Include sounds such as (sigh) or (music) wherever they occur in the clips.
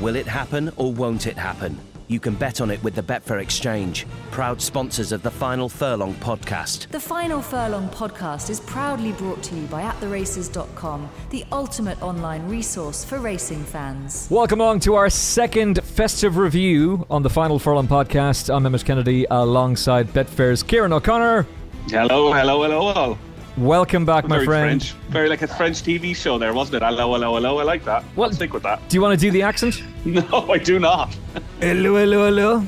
Will it happen or won't it happen? You can bet on it with the Betfair Exchange, proud sponsors of the Final Furlong podcast. The Final Furlong podcast is proudly brought to you by AtTheRaces.com, the ultimate online resource for racing fans. Welcome along to our second festive review on the Final Furlong podcast. I'm Emmet Kennedy alongside Betfair's Kieran O'Connor. Hello, hello, hello, hello. Welcome back, my Very friend. French. Very like a French TV show there, wasn't it? Hello, hello, hello. I like that. Well- I'll stick with that. Do you want to do the accent? (laughs) No, I do not. Hello, hello, hello.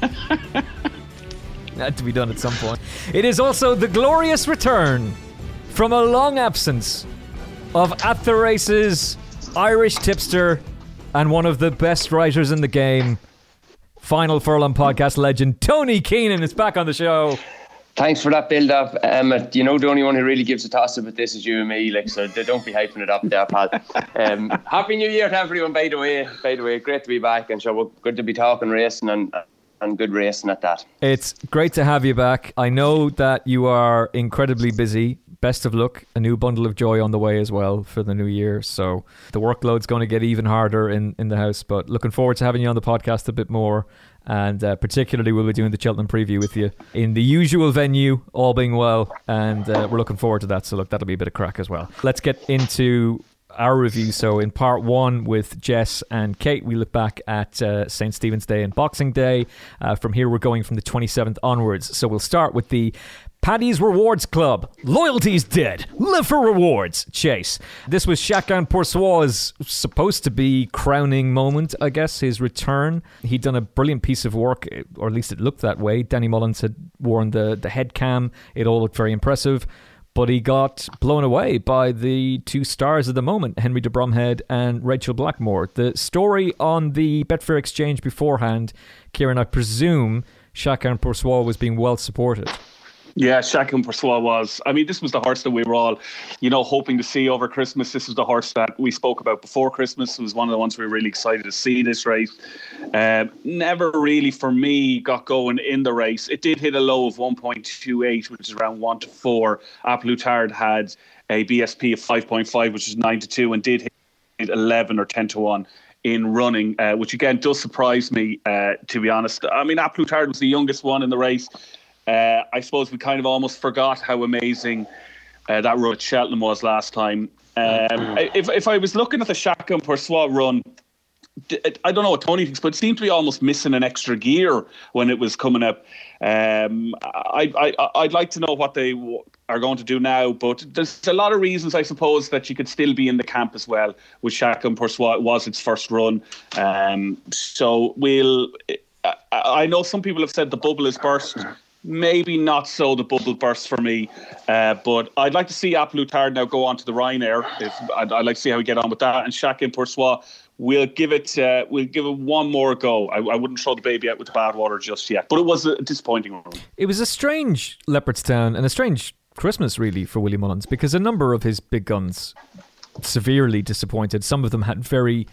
(laughs) Had to be done at some point. It is also the glorious return from a long absence of At the Races, Irish tipster, and one of the best writers in the game, Final Furlong podcast legend, Tony Keenan is back on the show. Thanks for that build up, Emma. You know, the only one who really gives a toss about this is you and me, like, so don't be hyping it up there, pal. (laughs) Um, happy New Year to everyone, by the way. By the way, great to be back, and sure, good to be talking racing and, and good racing at that. It's great to have you back. I know that you are incredibly busy. Best of luck. A new bundle of joy on the way as well for the new year. So the workload's going to get even harder in, in the house. But looking forward to having you on the podcast a bit more. And uh, particularly, we'll be doing the Cheltenham preview with you in the usual venue, all being well. And uh, we're looking forward to that. So, look, that'll be a bit of crack as well. Let's get into our review. So, in part one with Jess and Kate, we look back at uh, St. Stephen's Day and Boxing Day. Uh, from here, we're going from the 27th onwards. So, we'll start with the Paddy's Rewards Club. Loyalty's dead. Live for rewards. Chase. This was Chacun pour Soi's supposed to be crowning moment, I guess, his return. He'd done a brilliant piece of work, or at least it looked that way. Danny Mullins had worn the, the head cam. It all looked very impressive. But he got blown away by the two stars of the moment, Henry de Bromhead and Rachel Blackmore. The story on the Betfair Exchange beforehand, Kieran, I presume Chacun pour Soi was being well supported. Yeah, Chacun pour Soi was. I mean, this was the horse that we were all, you know, hoping to see over Christmas. This was the horse that we spoke about before Christmas. It was one of the ones we were really excited to see this race. Um, never really, for me, got going in the race. It did hit a low of 1.28, which is around 1 to 4. A Plus Tard had a BSP of 5.5, which is 9 to 2, and did hit 11 or 10 to 1 in running, uh, which again does surprise me, uh, to be honest. I mean, A Plus Tard was the youngest one in the race. Uh, I suppose we kind of almost forgot how amazing uh, that run at Cheltenham was last time. Um, if if I was looking at the pour Soi run, I don't know what Tony thinks, but it seemed to be almost missing an extra gear when it was coming up. Um, I, I I'd like to know what they are going to do now, but there's a lot of reasons, I suppose, that you could still be in the camp as well. With pour Soi, it was its first run, um, so we'll. I, I know some people have said the bubble is burst. Maybe not so the bubble burst for me, uh, but I'd like to see A Plus Tard now go on to the Ryanair. If I'd, I'd like to see how we get on with that. And Chacun pour Soi, we'll give it uh, we'll give it one more go. I, I wouldn't throw the baby out with the bathwater just yet, but it was a disappointing run. It was a strange Leopardstown and a strange Christmas, really, for Willie Mullins because a number of his big guns severely disappointed. Some of them had very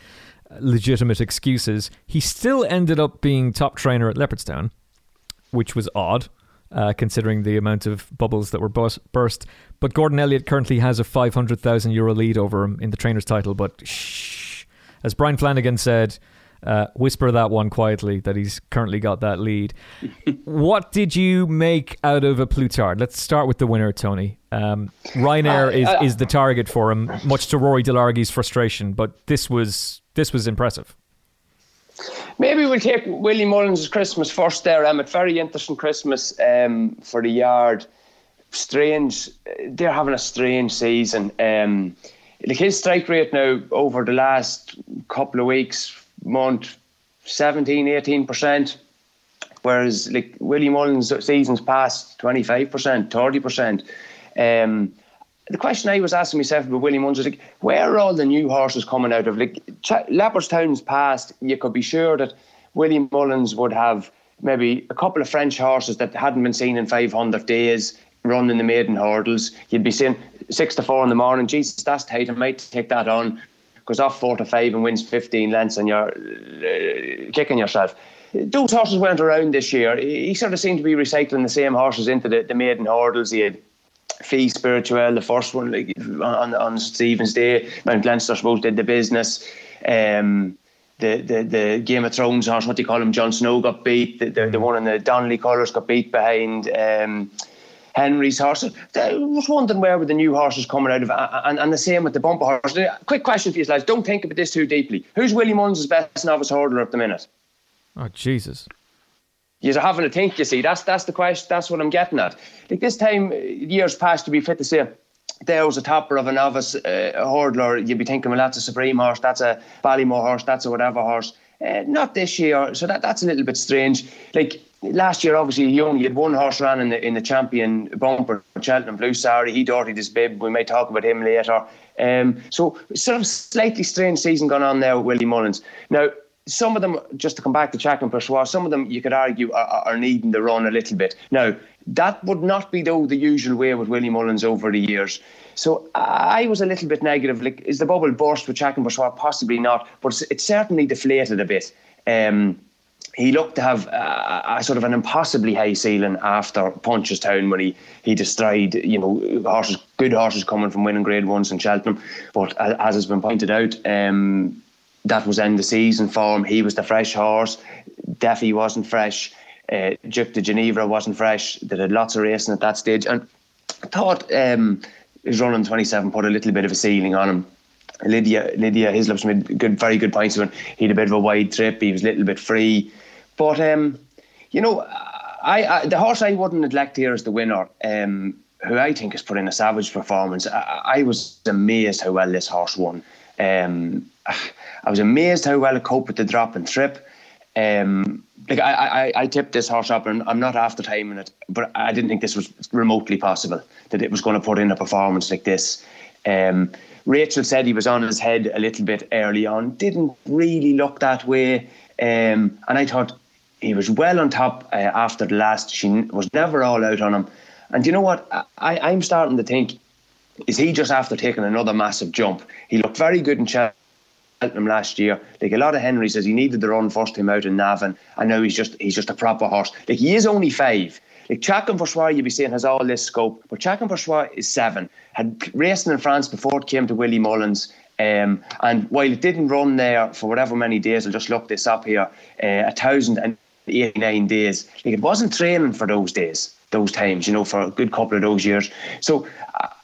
legitimate excuses. He still ended up being top trainer at Leopardstown, which was odd. Uh, considering the amount of bubbles that were bus- burst. But Gordon Elliott currently has a 500,000 euro lead over him in the trainer's title. But shh. As Brian Flanagan said, uh, whisper that one quietly that he's currently got that lead. (laughs) what did you make out of A Plus Tard? Let's start with the winner, Tony. Um, Ryanair Uh, is, uh, is the target for him, much to Rory Delargy's frustration. But this was this was impressive. Maybe we'll take Willie Mullins' Christmas first there, Emmet. Very interesting Christmas um, for the yard. Strange. They're having a strange season. Um, like his strike rate now over the last couple of weeks, month, 17, 18%. Whereas like Willie Mullins' seasons past 25%, 30%. Um, the question I was asking myself about William Mullins is like, where are all the new horses coming out of? Like Ch- Leopardstown's past, you could be sure that William Mullins would have maybe a couple of French horses that hadn't been seen in 500 days running the maiden hurdles. You'd be saying six to four in the morning, Jesus, that's tight. I might take that on. Goes off four to five and wins 15 lengths, and you're uh, kicking yourself. Those horses went around this year. He sort of seemed to be recycling the same horses into the, the maiden hurdles. He had Fee Spiritual, the first one like on on Stephen's Day, Mount Leinster, I suppose, did the business. Um, the, the the Game of Thrones horse, what do you call him? Jon Snow got beat. The, the, the one in the Donnelly colours got beat behind um, Henry's horse. I was wondering where were the new horses coming out of, and, and the same with the bumper horses. Quick question for you, lads. Don't think about this too deeply. Who's Willie Mullins' best novice hurdler at the minute? Oh Jesus! You're having to think. You see, that's that's the question. That's what I'm getting at. Like this time, years past, to be fit to say there was a topper of a novice uh, hurdler, you'd be thinking, well, that's a Supreme horse, that's a Ballymore horse, that's a whatever horse. Uh, not this year, so that, that's a little bit strange. Like last year, obviously, he only had one horse ran in the in the champion bumper, Cheltenham Blue Sari, he dirtied his bib. We may talk about him later. Um, so sort of slightly strange season going on there with Willie Mullins. Now, some of them, just to come back to and Perchois, some of them you could argue are, are needing the run a little bit. Now, that would not be though the usual way with Willie Mullins over the years. So I was a little bit negative. Like, is the bubble burst with and Perchois? Possibly not, but it certainly deflated a bit. Um, he looked to have a, a, sort of an impossibly high ceiling after Punchestown when he, he destroyed, you know, horses, good horses coming from winning grade ones in Cheltenham. But as has been pointed out, um, that was in the season form. He was the fresh horse. Defi wasn't fresh. Uh, Duc des Genievres wasn't fresh. They had lots of racing at that stage. And I thought um, his running 27 put a little bit of a ceiling on him. Lydia Lydia Hislop's made good, very good points when he had a bit of a wide trip. He was a little bit free, but um, you know, I, I, the horse I wouldn't neglect here is the winner, um, who I think has put in a savage performance. I, I was amazed how well this horse won. Um, (sighs) I was amazed how well it coped with the drop and trip. Um, like I, I, I tipped this horse up, and I'm not after timing it, but I didn't think this was remotely possible that it was going to put in a performance like this. Um, Rachel said he was on his head a little bit early on. Didn't really look that way, um, and I thought he was well on top uh, after the last. She was never all out on him, and you know what? I, I'm starting to think: is he just after taking another massive jump? He looked very good in Chelsea him last year. Like a lot of Henry says, he needed the run first time out in Navan, and now he's just he's just a proper horse. Like he is only five. Like Chacun Pour Soi, you'd be saying has all this scope, but Chacun Pour Soi is seven. Had racing in France before it came to Willie Mullins. Um, and while it didn't run there for whatever many days, I'll just look this up here, uh, a thousand and eighty-nine days. Like it wasn't training for those days those times, you know, for a good couple of those years. So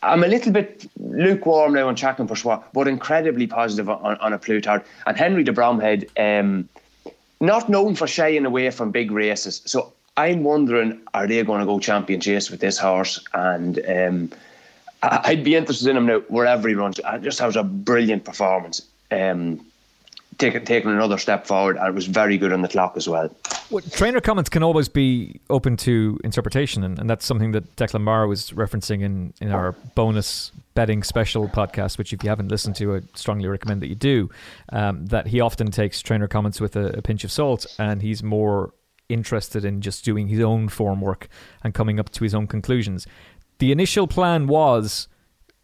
I'm a little bit lukewarm now on Chacun Pour Soi, but incredibly positive on, on A Plus Tard. And Henry de Bromhead, um, not known for shying away from big races. So I'm wondering, are they going to go champion chase with this horse? And um, I'd be interested in him now wherever he runs. I just has a brilliant performance. Um, taking taking another step forward, and it was very good on the clock as well. Well, trainer comments can always be open to interpretation, and, and that's something that Declan Maher was referencing in, in our bonus betting special podcast, which if you haven't listened to, I strongly recommend that you do. Um, that he often takes trainer comments with a, a pinch of salt, and he's more interested in just doing his own form work and coming up to his own conclusions. The initial plan was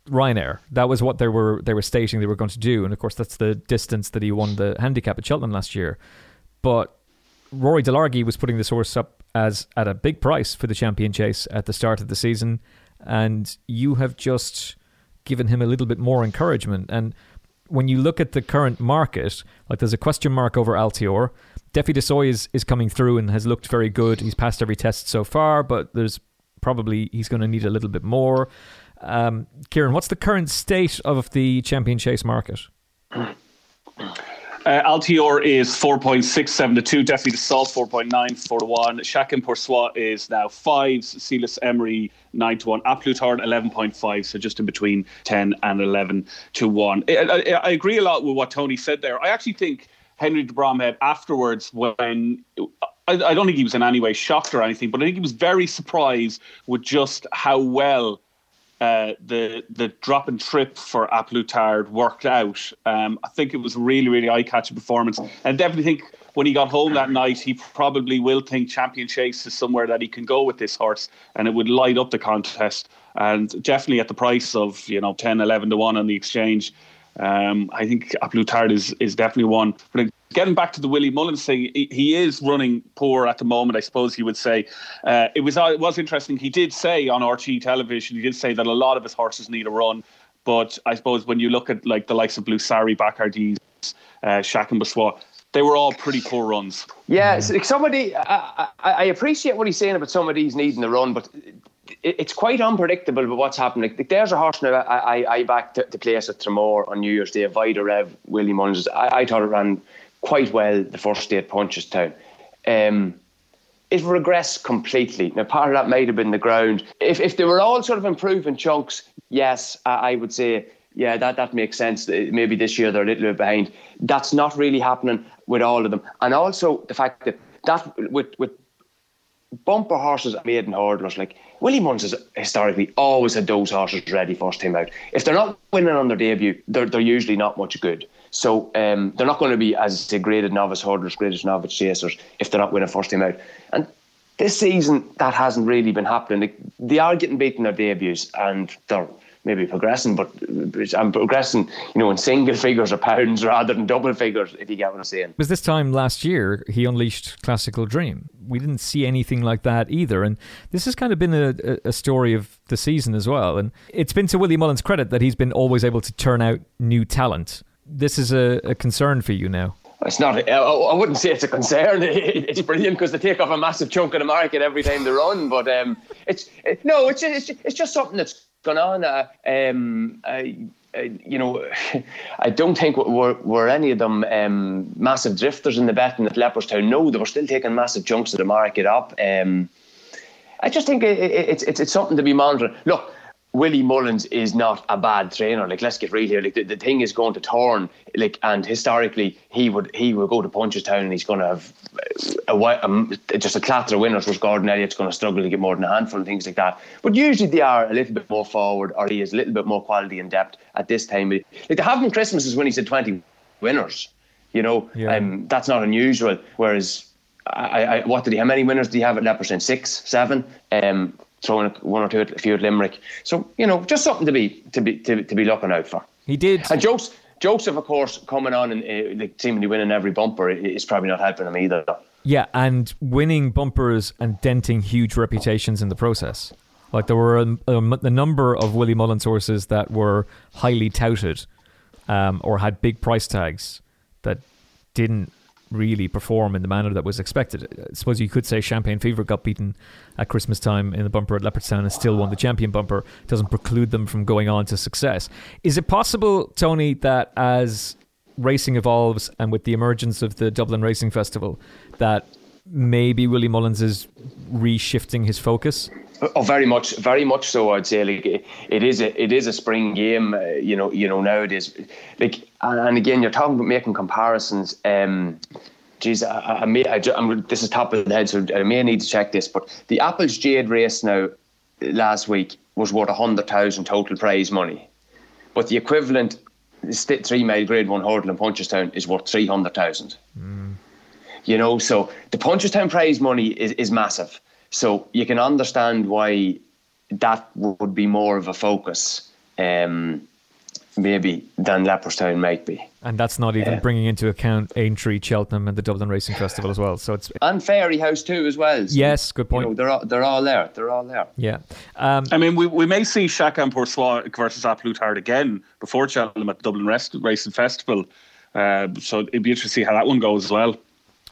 Ryanair. That was what they were they were stating they were going to do, and of course that's the distance that he won the handicap at Cheltenham last year. But Rory Delargy was putting this horse up as at a big price for the champion chase at the start of the season, and you have just given him a little bit more encouragement. And when you look at the current market, like there's a question mark over Altior. Defi du Seuil is, is coming through and has looked very good. He's passed every test so far, but there's probably he's going to need a little bit more. Um, Kieran, what's the current state of the champion chase market? Uh, Altior is 4.67 to 2, Defi du Seuil 4.9 4 to 1. Chacun Pour Soi is now 5, Cilaos Emery 9 to 1, A 11.5, so just in between 10 and 11 to 1. I, I, I, agree a lot with what Tony said there. I actually think Henry de Bromhead afterwards, when I, I don't think he was in any way shocked or anything, but I think he was very surprised with just how well uh, the the drop and trip for A Plus Tard worked out. Um, I think it was really really eye catching performance, and definitely think when he got home that night, he probably will think Champion Chase is somewhere that he can go with this horse, and it would light up the contest. And definitely at the price of you know 10, 11 to one on the exchange. Um, I think A Plus Tard is, is definitely one. But getting back to the Willie Mullins thing, he, he is running poor at the moment, I suppose you would say. Uh, it was uh, it was interesting. He did say on RT television, he did say that a lot of his horses need a run. But I suppose when you look at like the likes of Blue Sari, Bacardys, uh, Shak and they were all pretty poor runs. Yeah, somebody, I, I, I, appreciate what he's saying about some of these needing the run, but it's quite unpredictable with what's happening. Like, there's a horse now I, I, I backed to, to place at Tramore on New Year's Day, Vida Rev, Willie Mullins. I, I thought it ran quite well the first day at Punchestown. Um, it regressed completely. Now, part of that might have been the ground. If, if they were all sort of improving chunks, yes, I, I would say, yeah, that, that makes sense. Maybe this year they're a little bit behind. That's not really happening with all of them. And also the fact that that with, with bumper horses made maiden hurdlers. Like Willie Mullins has historically always had those horses ready first time out. If they're not winning on their debut, they're, they're usually not much good. So um, they're not going to be as say, graded novice hurdlers, graded novice chasers if they're not winning first time out. And this season, that hasn't really been happening. They are getting beaten their debuts, and they're maybe progressing, but I'm progressing, you know, in single (laughs) figures or pounds rather than double figures, if you get what I'm saying. Was this time last year he unleashed Klassical Dream? We didn't see anything like that either, and this has kind of been a, a story of the season as well. And it's been to Willie Mullins' credit that he's been always able to turn out new talent. This is a, a concern for you now. It's not. I wouldn't say it's a concern. (laughs) It's brilliant because they take off a massive chunk of the market every time they run. But um, it's no, it's it's it's just something that's gone on. Uh, um, I, you know, (laughs) I don't think were, were any of them um, massive drifters in the betting at Leopardstown. No, they were still taking massive chunks of the market up. Um, I just think it, it, it's, it's it's something to be monitoring. Look, Willie Mullins is not a bad trainer. Like, let's get real here. Like, the, the thing is going to turn. Like, and historically, he would he would go to Punchestown and he's going to have a, a, just a clatter of winners. Whereas Gordon Elliott's going to struggle to get more than a handful and things like that. But usually they are a little bit more forward, or he is a little bit more quality and depth at this time. Like, to have him Christmas is when he's said twenty winners. You know, yeah. um, that's not unusual. Whereas I, I, what did he? How many winners did he have at Leopardstown? Six, seven. Um, throwing one or two, a few at Limerick. So you know, just something to be to be to, to be looking out for. He did. And Joseph, Joseph, of course, coming on and uh, like seemingly winning every bumper is probably not helping him either. Yeah, and winning bumpers and denting huge reputations in the process. Like there were a, a, a number of Willie Mullins horses that were highly touted, um, or had big price tags that didn't really perform in the manner that was expected. I suppose you could say Champagne Fever got beaten at Christmas time in the bumper at Leopardstown and still won the champion bumper. It doesn't preclude them from going on to success. Is it possible, Tony, that as racing evolves and with the emergence of the Dublin Racing Festival, that maybe Willie Mullins is reshifting his focus? Oh, very much, very much so. I'd say like it is a it is a spring game. Uh, you know, you know nowadays, like and, again, you're talking about making comparisons. Um, geez, I, I may, I, am this is top of the head, so I may need to check this. But the Apples Jade race now last week was worth a hundred thousand total prize money, but the equivalent three mile grade one hurdle in Punchestown is worth three hundred thousand. Mm. You know, so the Punchestown prize money is, is massive. So you can understand why that would be more of a focus, um, maybe than Leopardstown might be. And that's not even bringing into account Aintree, Cheltenham, and the Dublin Racing Festival as well. So it's and Fairyhouse too as well. So, yes, good point. You know, they're all, they're all there. They're all there. Yeah. Um, I mean, we, we may see Chacun Pour Soi versus A Plus again before Cheltenham at the Dublin Racing Festival. Uh, so it'd be interesting to see how that one goes as well.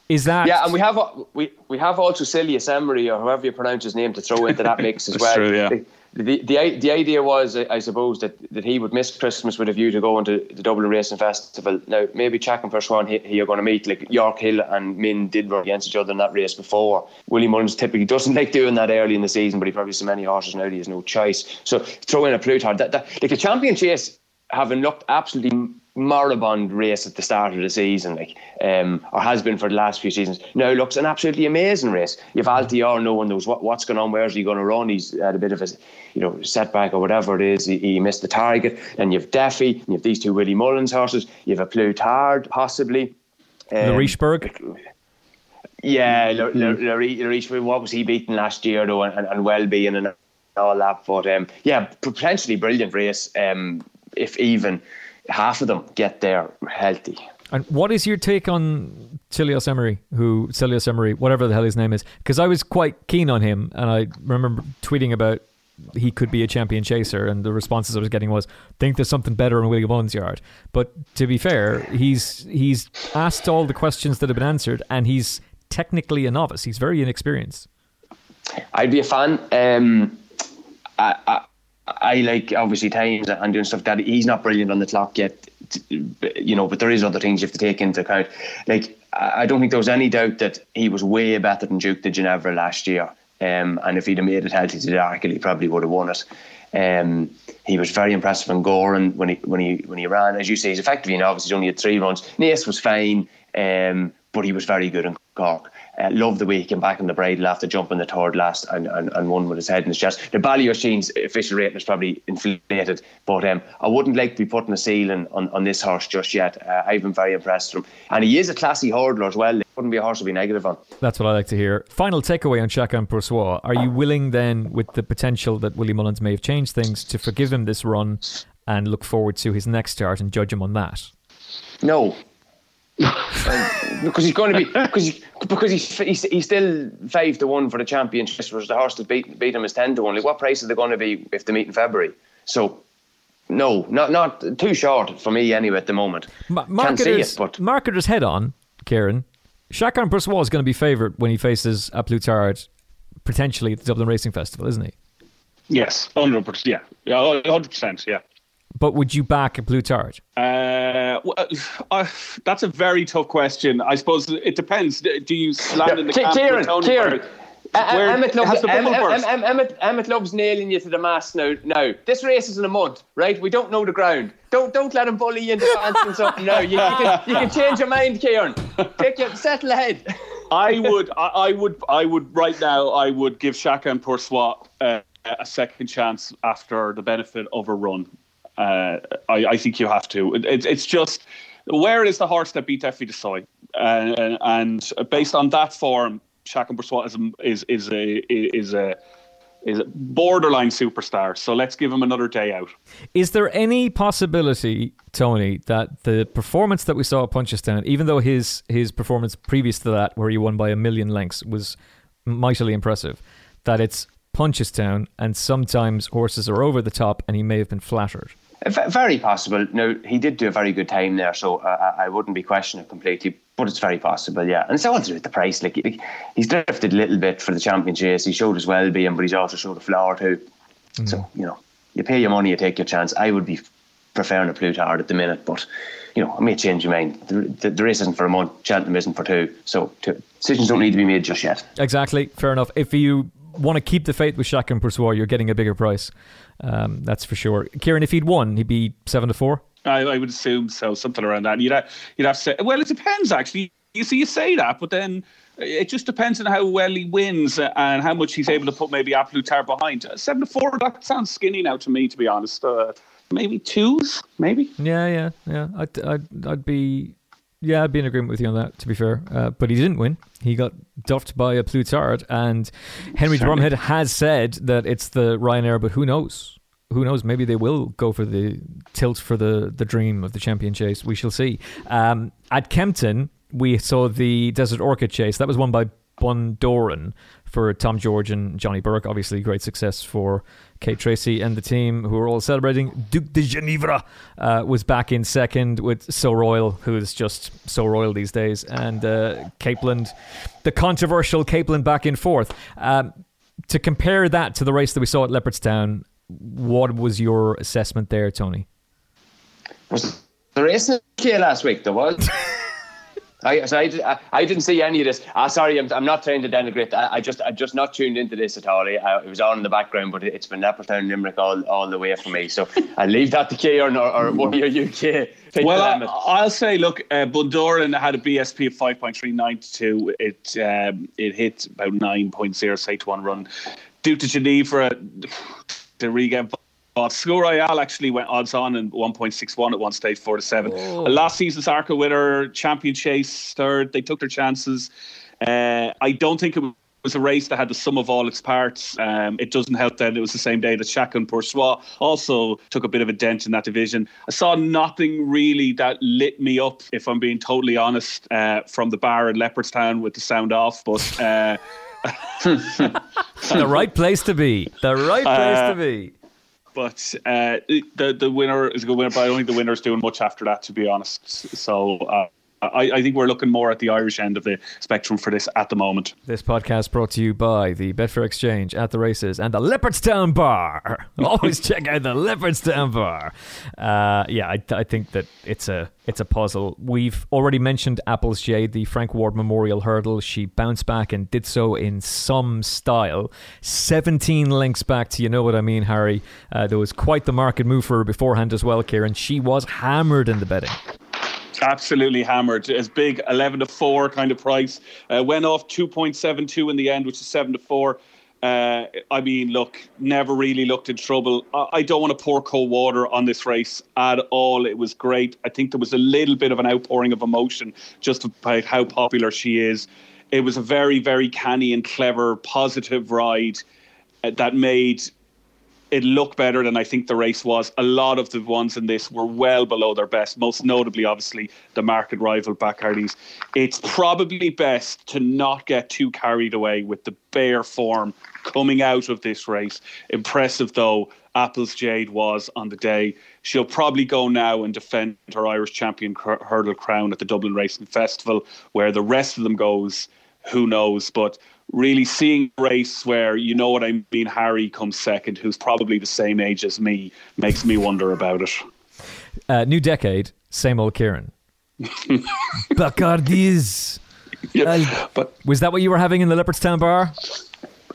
Is that yeah? And we have we we have also Cilaos Emery or however you pronounce his name to throw into that mix as (laughs) well. True, yeah. The, the, the idea was, I suppose, that, that he would miss Christmas with a view to going to the Dublin Racing Festival. Now, maybe Chacun Pour Soi he, he you're going to meet, like Yorkhill and Min did run against each other in that race before. Willie Mullins typically doesn't (laughs) like doing that early in the season, but he probably so many horses now he has no choice. So throw in A Plus Tard. That, that, like a champion chase, having looked absolutely moribund race at the start of the season, like um, or has been for the last few seasons. Now looks an absolutely amazing race. You've Altior, no one knows what, what's going on. Where's he going to run? He's had a bit of a you know setback or whatever it is. He, he missed the target. And you've and you've these two Willie Mullins horses. You have A Plus Tard possibly. Um, Le Richebourg. Yeah, mm-hmm. what was he beaten last year though, and, and well being and all that. But um, yeah, potentially brilliant race. Um, if even half of them get there healthy. And what is your take on Cilaos Emery, who Cilaos Emery, whatever the hell his name is? Because I was quite keen on him, and I remember tweeting about he could be a champion chaser, and the responses I was getting was, "Think there's something better in Willie Mullins' yard." But to be fair, he's he's asked all the questions that have been answered, and he's technically a novice. He's very inexperienced. I'd be a fan. Um, I, I, I like obviously times and doing stuff that he's not brilliant on the clock yet, you know. But there is other things you have to take into account. Like I don't think there was any doubt that he was way better than Duc des Genievres last year. Um, and if he'd have made it healthy to Darkle, he probably would have won it. Um, he was very impressive in Gowran when he when he when he ran. As you say, he's effectively an obviously He's only had three runs. Naas was fine, um, but he was very good in Cork. Uh, love the way he came back on the bridle after jumping the third last and, and, and won with his head in his chest. The Ballyosheen's official rating is probably inflated, but um, I wouldn't like to be putting a ceiling on, on this horse just yet. Uh, I've been very impressed with him. And he is a classy hurdler as well. It wouldn't be a horse to be negative on. That's what I like to hear. Final takeaway on Chacun Pour Soi. Are you willing then, with the potential that Willie Mullins may have changed things, to forgive him this run and look forward to his next start and judge him on that? No, because he's going to be because he, because he's, he's he's still five to one for the championship. Whereas the horse that beat beat him is ten to one. Like what price are they going to be if they meet in February? So. No, not not too short for me anyway at the moment. Ma- Can't see it, but marketers head on, Kieran. Chacun Pour Soi is going to be favourite when he faces A Plus Tard potentially at the Dublin Racing Festival, isn't he? Yes, hundred percent. Yeah, Yeah, hundred percent. Yeah. But would you back A Plus Tard? Uh, well, (sighs) uh, that's a very tough question. I suppose it depends. Do you land in the camp Kieran, Tony Kieran. Emmet loves, Emmet, Emmet loves nailing you to the mast now. Now this race is in a month, right? We don't know the ground. Don't don't let him bully you into fancying something. No, you, you, can you can (laughs) change your mind, Kieran. Take your settle ahead. I (laughs) would, I, I, would, I would right now. I would give Chacun Pour Soi uh, a second chance after the benefit of a run. Uh, I, I, think you have to. It, it's just where is the horse that beat Defi du Seuil? Uh, and based on that form, Pour Soi is, is is a is a is a borderline superstar. So let's give him another day out. Is there any possibility, Tony, that the performance that we saw at Punchestown, even though his his performance previous to that, where he won by a million lengths, was mightily impressive, that it's Punchestown and sometimes horses are over the top and he may have been flattered? Very possible. No, he did do a very good time there, so uh, I wouldn't be questioning it completely. But it's very possible, yeah. And it's all to do with the price. Like, he's drifted a little bit for the championship. He showed his well-being, but he's also showed a floor too. Mm. So you know, you pay your money, you take your chance. I would be preferring A Plus Tard at the minute, but you know, I may change your mind. The, the, the race isn't for a month, Cheltenham isn't for two, so two. decisions don't need to be made just yet. Exactly, fair enough. If you want to keep the faith with Chacun and Soi, you're getting a bigger price. Um, that's for sure. Kieran, if he'd won, he'd be seven to four. I, I would assume so, something around that. You'd have, you'd have to say, well, it depends actually. You see, you say that, but then it just depends on how well he wins and how much he's able to put maybe A Plus Tard behind. Seven to four, that sounds skinny now to me, to be honest. Uh, maybe twos, maybe. Yeah, yeah, yeah. I'd, I'd, I'd be yeah, I'd be in agreement with you on that, to be fair. Uh, but he didn't win. He got duffed by A Plus Tard. And Henry de Bromhead has said that it's the Ryanair, but who knows? Who knows? Maybe they will go for the tilt for the, the dream of the champion chase. We shall see. Um, at Kempton, we saw the Desert Orchid chase. That was won by Bun Doran for Tom George and Johnny Burke. Obviously, great success for Kate Tracy and the team who are all celebrating. Duc des Genievres uh, was back in second with So Royal, who is just so royal these days, and uh, Capeland, the controversial Capeland, back in fourth. Um, to compare that to the race that we saw at Leopardstown, what was your assessment there, Tony? Was the race in Kia last week? There was. (laughs) I, so I, I, didn't see any of this. Ah, sorry, I'm, I'm not trying to denigrate. I, I just I just not tuned into this at all. I, it was on in the background, but it's been Leopardstown Limerick all, all the way for me. So (laughs) I leave that to Kieran or, or one of your UK. Well, I, will say, look, uh, Bun Doran had a BSP of 5.392. It um, it hit about 9.0, say, to one run. Duc des Genievres, (sighs) the regain but Sceau Royal actually went odds on in 1.61 at one stage, four to seven. Oh. Last season's Arkle winner, champion chase third. They took their chances. Uh, I don't think it was a race that had the sum of all its parts. Um, it doesn't help that it was the same day that Chacun Pour Soi also took a bit of a dent in that division. I saw nothing really that lit me up, if I'm being totally honest, uh, from the bar in Leopardstown with the sound off. But uh, (laughs) (laughs) the right place to be. The right place uh, to be. But uh, the the winner is a good winner, but I don't think the winner's doing much after that, to be honest. So uh, I, I, think we're looking more at the Irish end of the spectrum for this at the moment. This podcast brought to you by the Betfair Exchange at the races and the Leopardstown Bar. (laughs) Always check out the Leopardstown Bar. Uh, yeah, I, I, think that it's a it's a puzzle. We've already mentioned Apple's Jade, the Frank Ward Memorial Hurdle. She bounced back and did so in some style. 17 links back to you know what I mean, Harry. Uh, there was quite the market move for her beforehand as well, Kieran. She was hammered in the betting. Absolutely hammered. As big 11 to 4 kind of price. Uh, went off 2.72 in the end, which is 7 to 4. Uh, I mean, look, never really looked in trouble. I, I don't want to pour cold water on this race at all. It was great. I think there was a little bit of an outpouring of emotion just about how popular she is. It was a very, very canny and clever, positive ride uh, that made it looked better than I think the race was. A lot of the ones in this were well below their best, most notably, obviously, the market rival Bacardys. It's probably best to not get too carried away with the bare form coming out of this race. Impressive, though, Apple's Jade was on the day. She'll probably go now and defend her Irish champion hurdle crown at the Dublin Racing Festival, where the rest of them goes, who knows. But really seeing a race where you know what I mean, Harry comes second, who's probably the same age as me, makes me wonder about it. Uh, new decade, same old Kieran. (laughs) Bacardi's. Yeah, uh, but was that what you were having in the Leopardstown bar?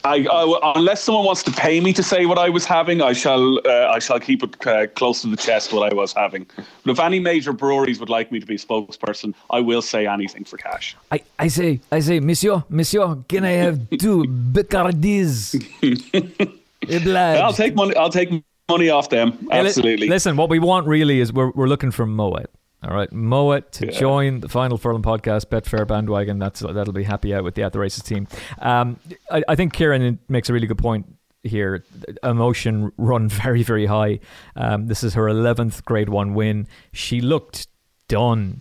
I, I, unless someone wants to pay me to say what I was having, I shall uh, I shall keep it uh, close to the chest what I was having. But if any major breweries would like me to be a spokesperson, I will say anything for cash. I, I say I say, Monsieur, Monsieur, can I have two (laughs) Bacardis? (laughs) I'll take money. I'll take money off them. Absolutely. Listen, what we want really is we're we're looking for Moet. All right, Moet to yeah. join the final Furlong podcast, Betfair bandwagon. That's that'll be happy out with the at the races team. Um, I, I, think Kieran makes a really good point here. Emotion run (laughs) very very high. Um, this is her eleventh Grade One win. She looked done,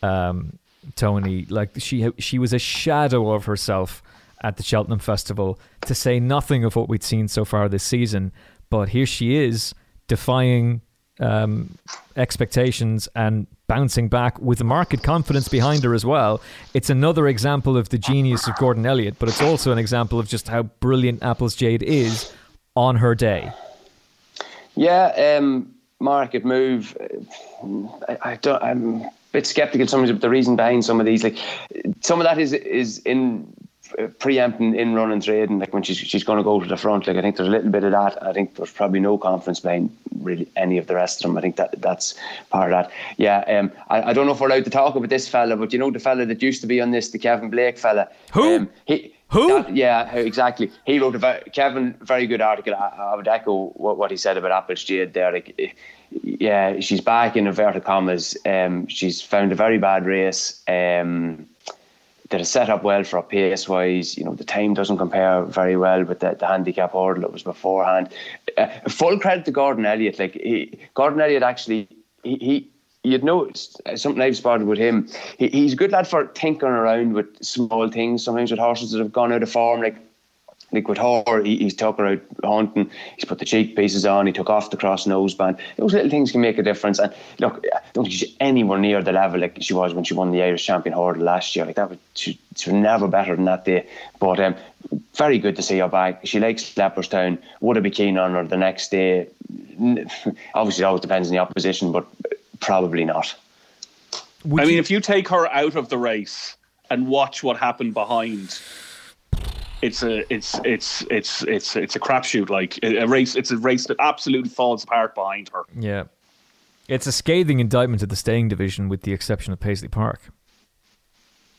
um, Tony. Like she she was a shadow of herself at the Cheltenham Festival. To say nothing of what we'd seen so far this season, but here she is defying um, expectations and bouncing back with the market confidence behind her as well. It's another example of the genius of Gordon Elliott, but it's also an example of just how brilliant Apple's Jade is on her day. Yeah, um, market move. I, I don't. I'm a bit skeptical sometimes of the reason behind some of these. Like some of that is is in preempting in running trade and like when she's she's going to go to the front like I think there's a little bit of that I think there's probably no confidence behind really any of the rest of them I think that that's part of that yeah um, I, I don't know if we're allowed to talk about this fella but you know the fella that used to be on this the Kevin Blake fella who um, he who? That, yeah, exactly. He wrote a very, Kevin very good article. I, I would echo what, what he said about Apple's Jade there. Like, yeah, she's back in inverted commas. Um, she's found a very bad race. Um, that is set up well for a pace wise. You know, the time doesn't compare very well with the, the handicap order that was beforehand. Uh, full credit to Gordon Elliott. Like he, Gordon Elliott actually, he, he you'd know something I've spotted with him. He, he's a good lad for tinkering around with small things. Sometimes with horses that have gone out of form, like like with Hor, he, he's talking about out hunting. He's put the cheek pieces on. He took off the cross noseband. Those little things can make a difference. And look, I don't think she's anywhere near the level like she was when she won the Irish champion hurdle last year. Like that, was, she, she was never better than that day. But um, very good to see her back. She likes Leopardstown. Would I be keen on her the next day? (laughs) Obviously, it always depends on the opposition, but probably not. I mean, if you take her out of the race and watch what happened behind, it's a it's it's it's it's it's a crapshoot. Like a race, it's a race that absolutely falls apart behind her. Yeah, it's a scathing indictment of the staying division, with the exception of Paisley Park.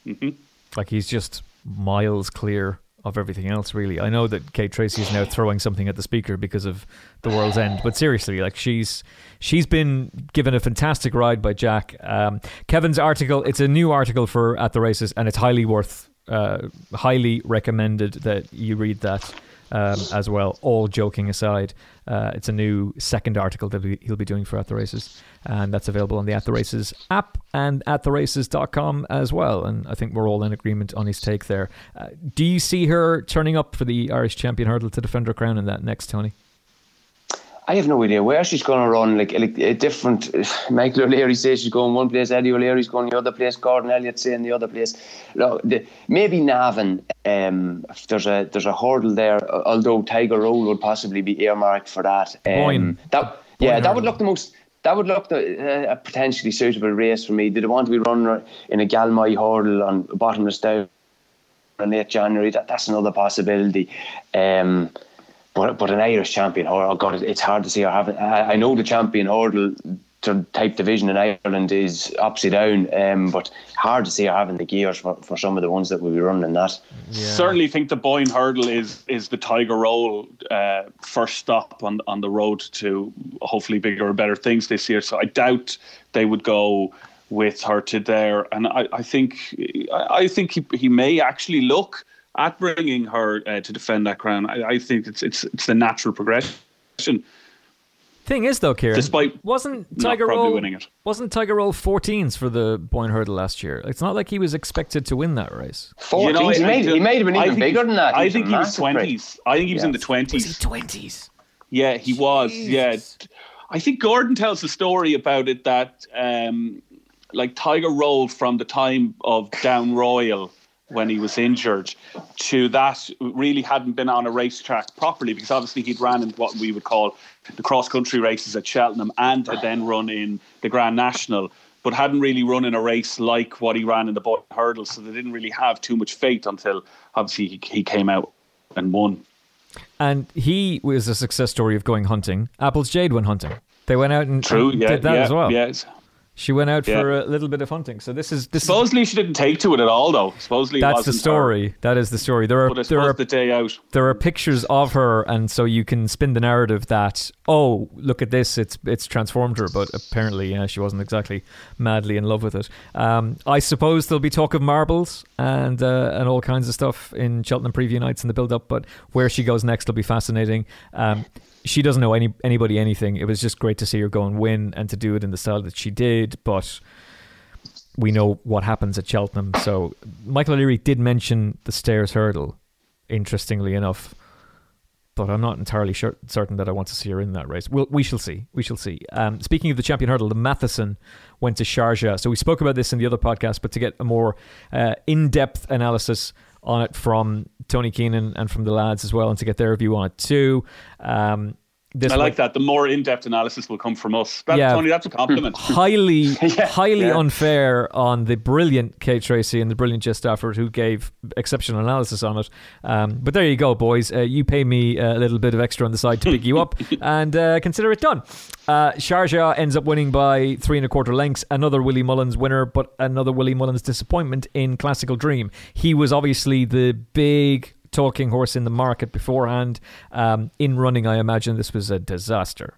Mm-hmm. Like he's just miles clear of everything else. Really, I know that Kate Tracy is now throwing something at the speaker because of the world's end, but seriously, like she's she's been given a fantastic ride by Jack. Um, Kevin's article, it's a new article for at the races, and it's highly worth, uh, highly recommended that you read that. Um, as well, all joking aside, uh, it's a new second article that he'll be doing for At the Races, and that's available on the At the Races app and at theraces.com as well. And I think we're all in agreement on his take there. Uh, do you see her turning up for the Irish champion hurdle to defend her crown in that next, Tony? I have no idea where she's going to run. Like, like a different. Michael O'Leary says she's going one place. Eddie O'Leary's going the other place. Gordon Elliott saying the other place. Look, the, maybe Navan. Um, there's a there's a hurdle there. Although Tiger Roll would possibly be earmarked for that. Um, Boyne. That yeah, that would look the most. That would look the, uh, a potentially suitable race for me. Did it want to be run in a Galmoy hurdle on bottomless down in late January? That that's another possibility. Um, but but an Irish champion hurdle, oh God, it's hard to see her having. I, I know the champion hurdle type division in Ireland is upside down, um, but hard to see her having the gears for, for some of the ones that will be running that. Yeah. Certainly, think the Boyne hurdle is is the Tiger Roll uh, first stop on on the road to hopefully bigger and better things this year. So I doubt they would go with her to there, and I, I think I, I think he, he may actually look at bringing her uh, to defend that crown. I, I, think it's it's it's the natural progression. Thing is, though, Kieran, despite wasn't Tiger Roll winning it, wasn't Tiger Roll 14s for the Boyne Hurdle last year? It's not like he was expected to win that race. 14s, you know, he, made, he made have been even bigger than that. I think he was 20s. I think he was yeah. in the 20s. Was he 20s? Yeah, he was. Yeah, I think Gordon tells the story about it that um, like Tiger Roll from the time of Down Royal when he was injured to that. Really hadn't been on a racetrack properly because obviously he'd ran in what we would call the cross country races at Cheltenham and had then run in the Grand National but hadn't really run in a race like what he ran in the Boyne hurdle so they didn't really have too much faith until obviously he, he came out and won. And he was a success story of going hunting. Apples Jade went hunting. They went out and, True, and yeah, did that yeah, as well. yes. She went out yeah. for a little bit of hunting. So this is this. Supposedly she didn't take to it at all, though. Supposedly that's the story. Her. That is the story. There are there are the day out. There are pictures of her, and so you can spin the narrative that oh look at this, it's it's transformed her. But apparently, yeah, she wasn't exactly madly in love with it. Um, I suppose there'll be talk of marbles and uh, and all kinds of stuff in Cheltenham preview nights in the build up. But where she goes next will be fascinating. Um, she doesn't know any anybody anything. It was just great to see her go and win and to do it in the style that she did. But we know what happens at Cheltenham. So Michael O'Leary did mention the stayers hurdle, interestingly enough. But I'm not entirely sure, certain that I want to see her in that race. We'll, we shall see. We shall see. Um, speaking of the champion hurdle, the Matheson went to Sharjah. So we spoke about this in the other podcast, but to get a more uh, in depth analysis on it from Tony Keenan and from the lads as well, and to get their view on it too. Um, this I like that. The more in-depth analysis will come from us. That, yeah, Tony, that's a compliment. (laughs) highly, (laughs) yeah, highly yeah. unfair on the brilliant Kate Tracy and the brilliant Jess Stafford who gave exceptional analysis on it. Um, but there you go, boys. Uh, you pay me a little bit of extra on the side to pick you up, (laughs) and uh, consider it done. Uh, Sharjah ends up winning by three and a quarter lengths. Another Willie Mullins winner, but another Willie Mullins disappointment in Klassical Dream. He was obviously the big talking horse in the market beforehand. Um, in running, I imagine this was a disaster.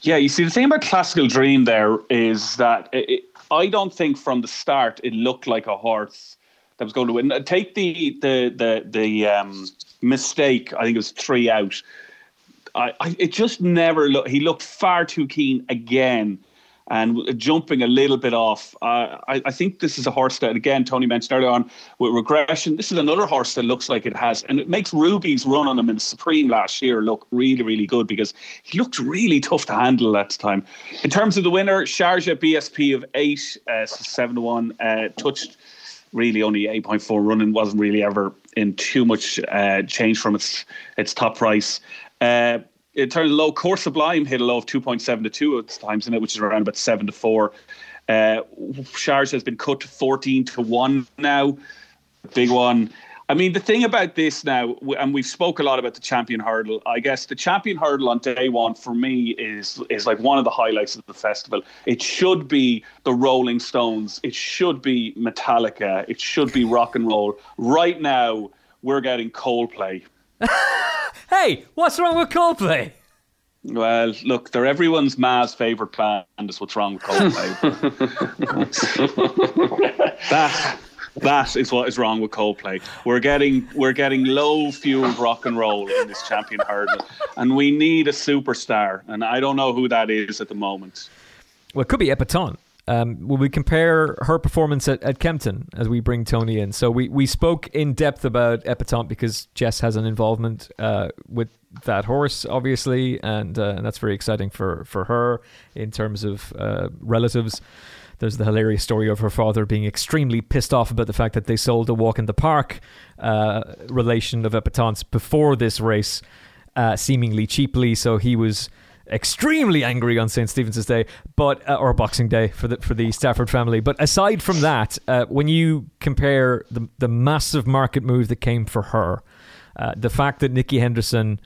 Yeah, you see, the thing about Klassical Dream there is that it, I don't think from the start it looked like a horse that was going to win. Take the the the the um, mistake. I think it was three out. I, I it just never looked. He looked far too keen again and jumping a little bit off. Uh, I, I, think this is a horse that, again, Tony mentioned earlier on with regression. This is another horse that looks like it has, and it makes Ruby's run on him in Supreme last year look really, really good because he looked really tough to handle at the time. In terms of the winner, Sharjah BSP of eight, uh, seven to one, uh, touched really only 8.4 running, wasn't really ever in too much uh, change from its its top price. Uh, it turned low. Core Sublime hit a low of 2.7 to 2 at times in it, which is around about 7 to 4. Uh, has been cut to 14 to 1 now. Big one. I mean, the thing about this now, and we've spoke a lot about the champion hurdle. I guess the champion hurdle on day one for me is is like one of the highlights of the festival. It should be the Rolling Stones. It should be Metallica. It should be rock and roll. Right now, we're getting Coldplay. (laughs) hey, what's wrong with Coldplay? Well, look, they're everyone's Ma's favourite band. Is what's wrong with Coldplay. (laughs) that that is what is wrong with Coldplay. We're getting we're getting low fueled rock and roll in this champion hurdle, and we need a superstar. And I don't know who that is at the moment. Well, it could be Epatante. Um, will we compare her performance at, at Kempton as we bring Tony in? So we, we spoke in depth about Epatante because Jess has an involvement uh, with that horse, obviously, and uh, and that's very exciting for, for her in terms of uh, relatives. There's the hilarious story of her father being extremely pissed off about the fact that they sold a walk in the park uh, relation of Epatante's before this race, uh, seemingly cheaply. So he was extremely angry on St. Stephen's Day, but uh, or Boxing Day for the for the Stafford family. But aside from that, uh, when you compare the the massive market move that came for her, uh, the fact that Nicky Henderson,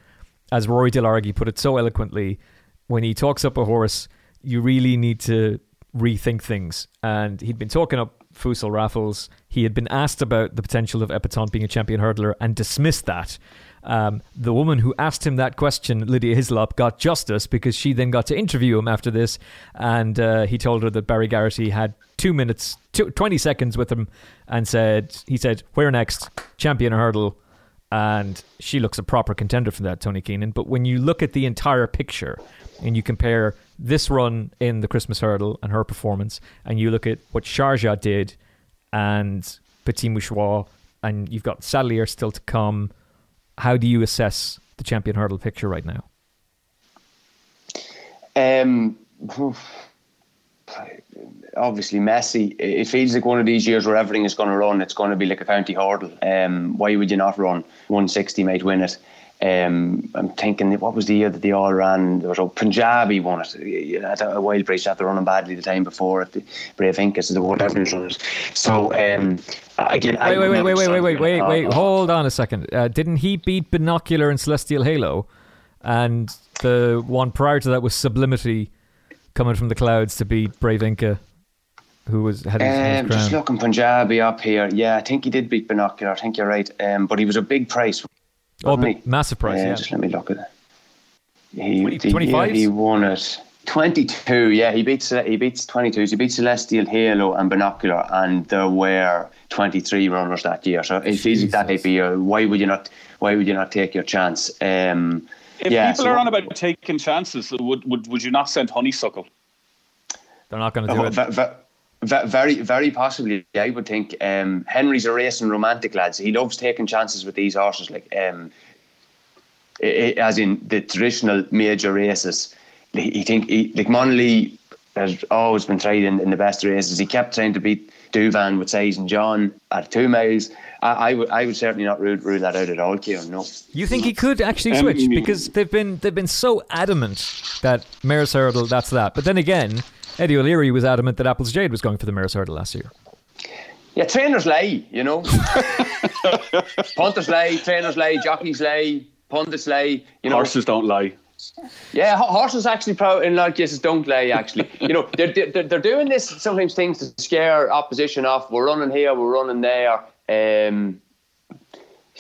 as Rory Delargy put it so eloquently, when he talks up a horse, you really need to rethink things. And he'd been talking up Fusil Raffles. He had been asked about the potential of Epatante being a champion hurdler and dismissed that. Um, the woman who asked him that question, Lydia Hislop, got justice because she then got to interview him after this, and uh, he told her that Barry Geraghty had two minutes, two, 20 seconds with him, and said, he said, "Where next? Champion hurdle." And she looks a proper contender for that, Tony Keenan. But when you look at the entire picture and you compare this run in the Christmas hurdle and her performance, and you look at what Sharjah did and Petit Mouchoir, and you've got Saldier still to come. How do you assess the champion hurdle picture right now? Um, obviously messy. It feels like one of these years where everything is going to run. It's going to be like a county hurdle. Um, why would you not run 160 might win it? Um, I'm thinking, what was the year that they all ran? There was a Punjabi won it at a wild price after running badly the time before at the Brave Incas, the World Evans runners. So, um, again, wait, wait, wait, wait, wait, wait, wait, wait, wait, hold on a second. Uh, didn't he beat Binocular and Celestial Halo? And the one prior to that was Sublimity coming from the clouds to beat Brave Inca who was had his, um, his just looking Punjabi up here. Yeah, I think he did beat Binocular. I think you're right. Um, but he was a big price. Oh, big, massive price. Uh, yeah. Just let me look at it. He, 25? he won it. 22, yeah, he beats he beats 22. He beats Celestial Halo and Binocular, and there were 23 runners that year. So it feels like that type of year. Why would you not? Why would you not take your chance? Um, if yeah, people so are on about taking chances, would would would you not send Honeysuckle? They're not going to do uh, it. Very, very possibly. I would think um, Henry's a racing romantic lad. So he loves taking chances with these horses, like um, it, as in the traditional major races. He think he, like Monley has always been tried in, in the best races. He kept trying to beat Douvan with Sizing John at two miles. I, I, would I would certainly not rule, rule that out at all, Kieran. No. You think he could actually switch um, because they've been they've been so adamant that Mares Hurdle that's that. But then again, Eddie O'Leary was adamant that Apple's Jade was going for the Mares Hurdle last year. Yeah, trainers lie, you know. (laughs) Punters lie, trainers lie, jockeys lie, pundits lie. You know, horses don't lie. Yeah, horses actually, probably in a lot of cases, don't lie. Actually, you know, they're, they're they're doing this sometimes things to scare opposition off. We're running here, we're running there. Um,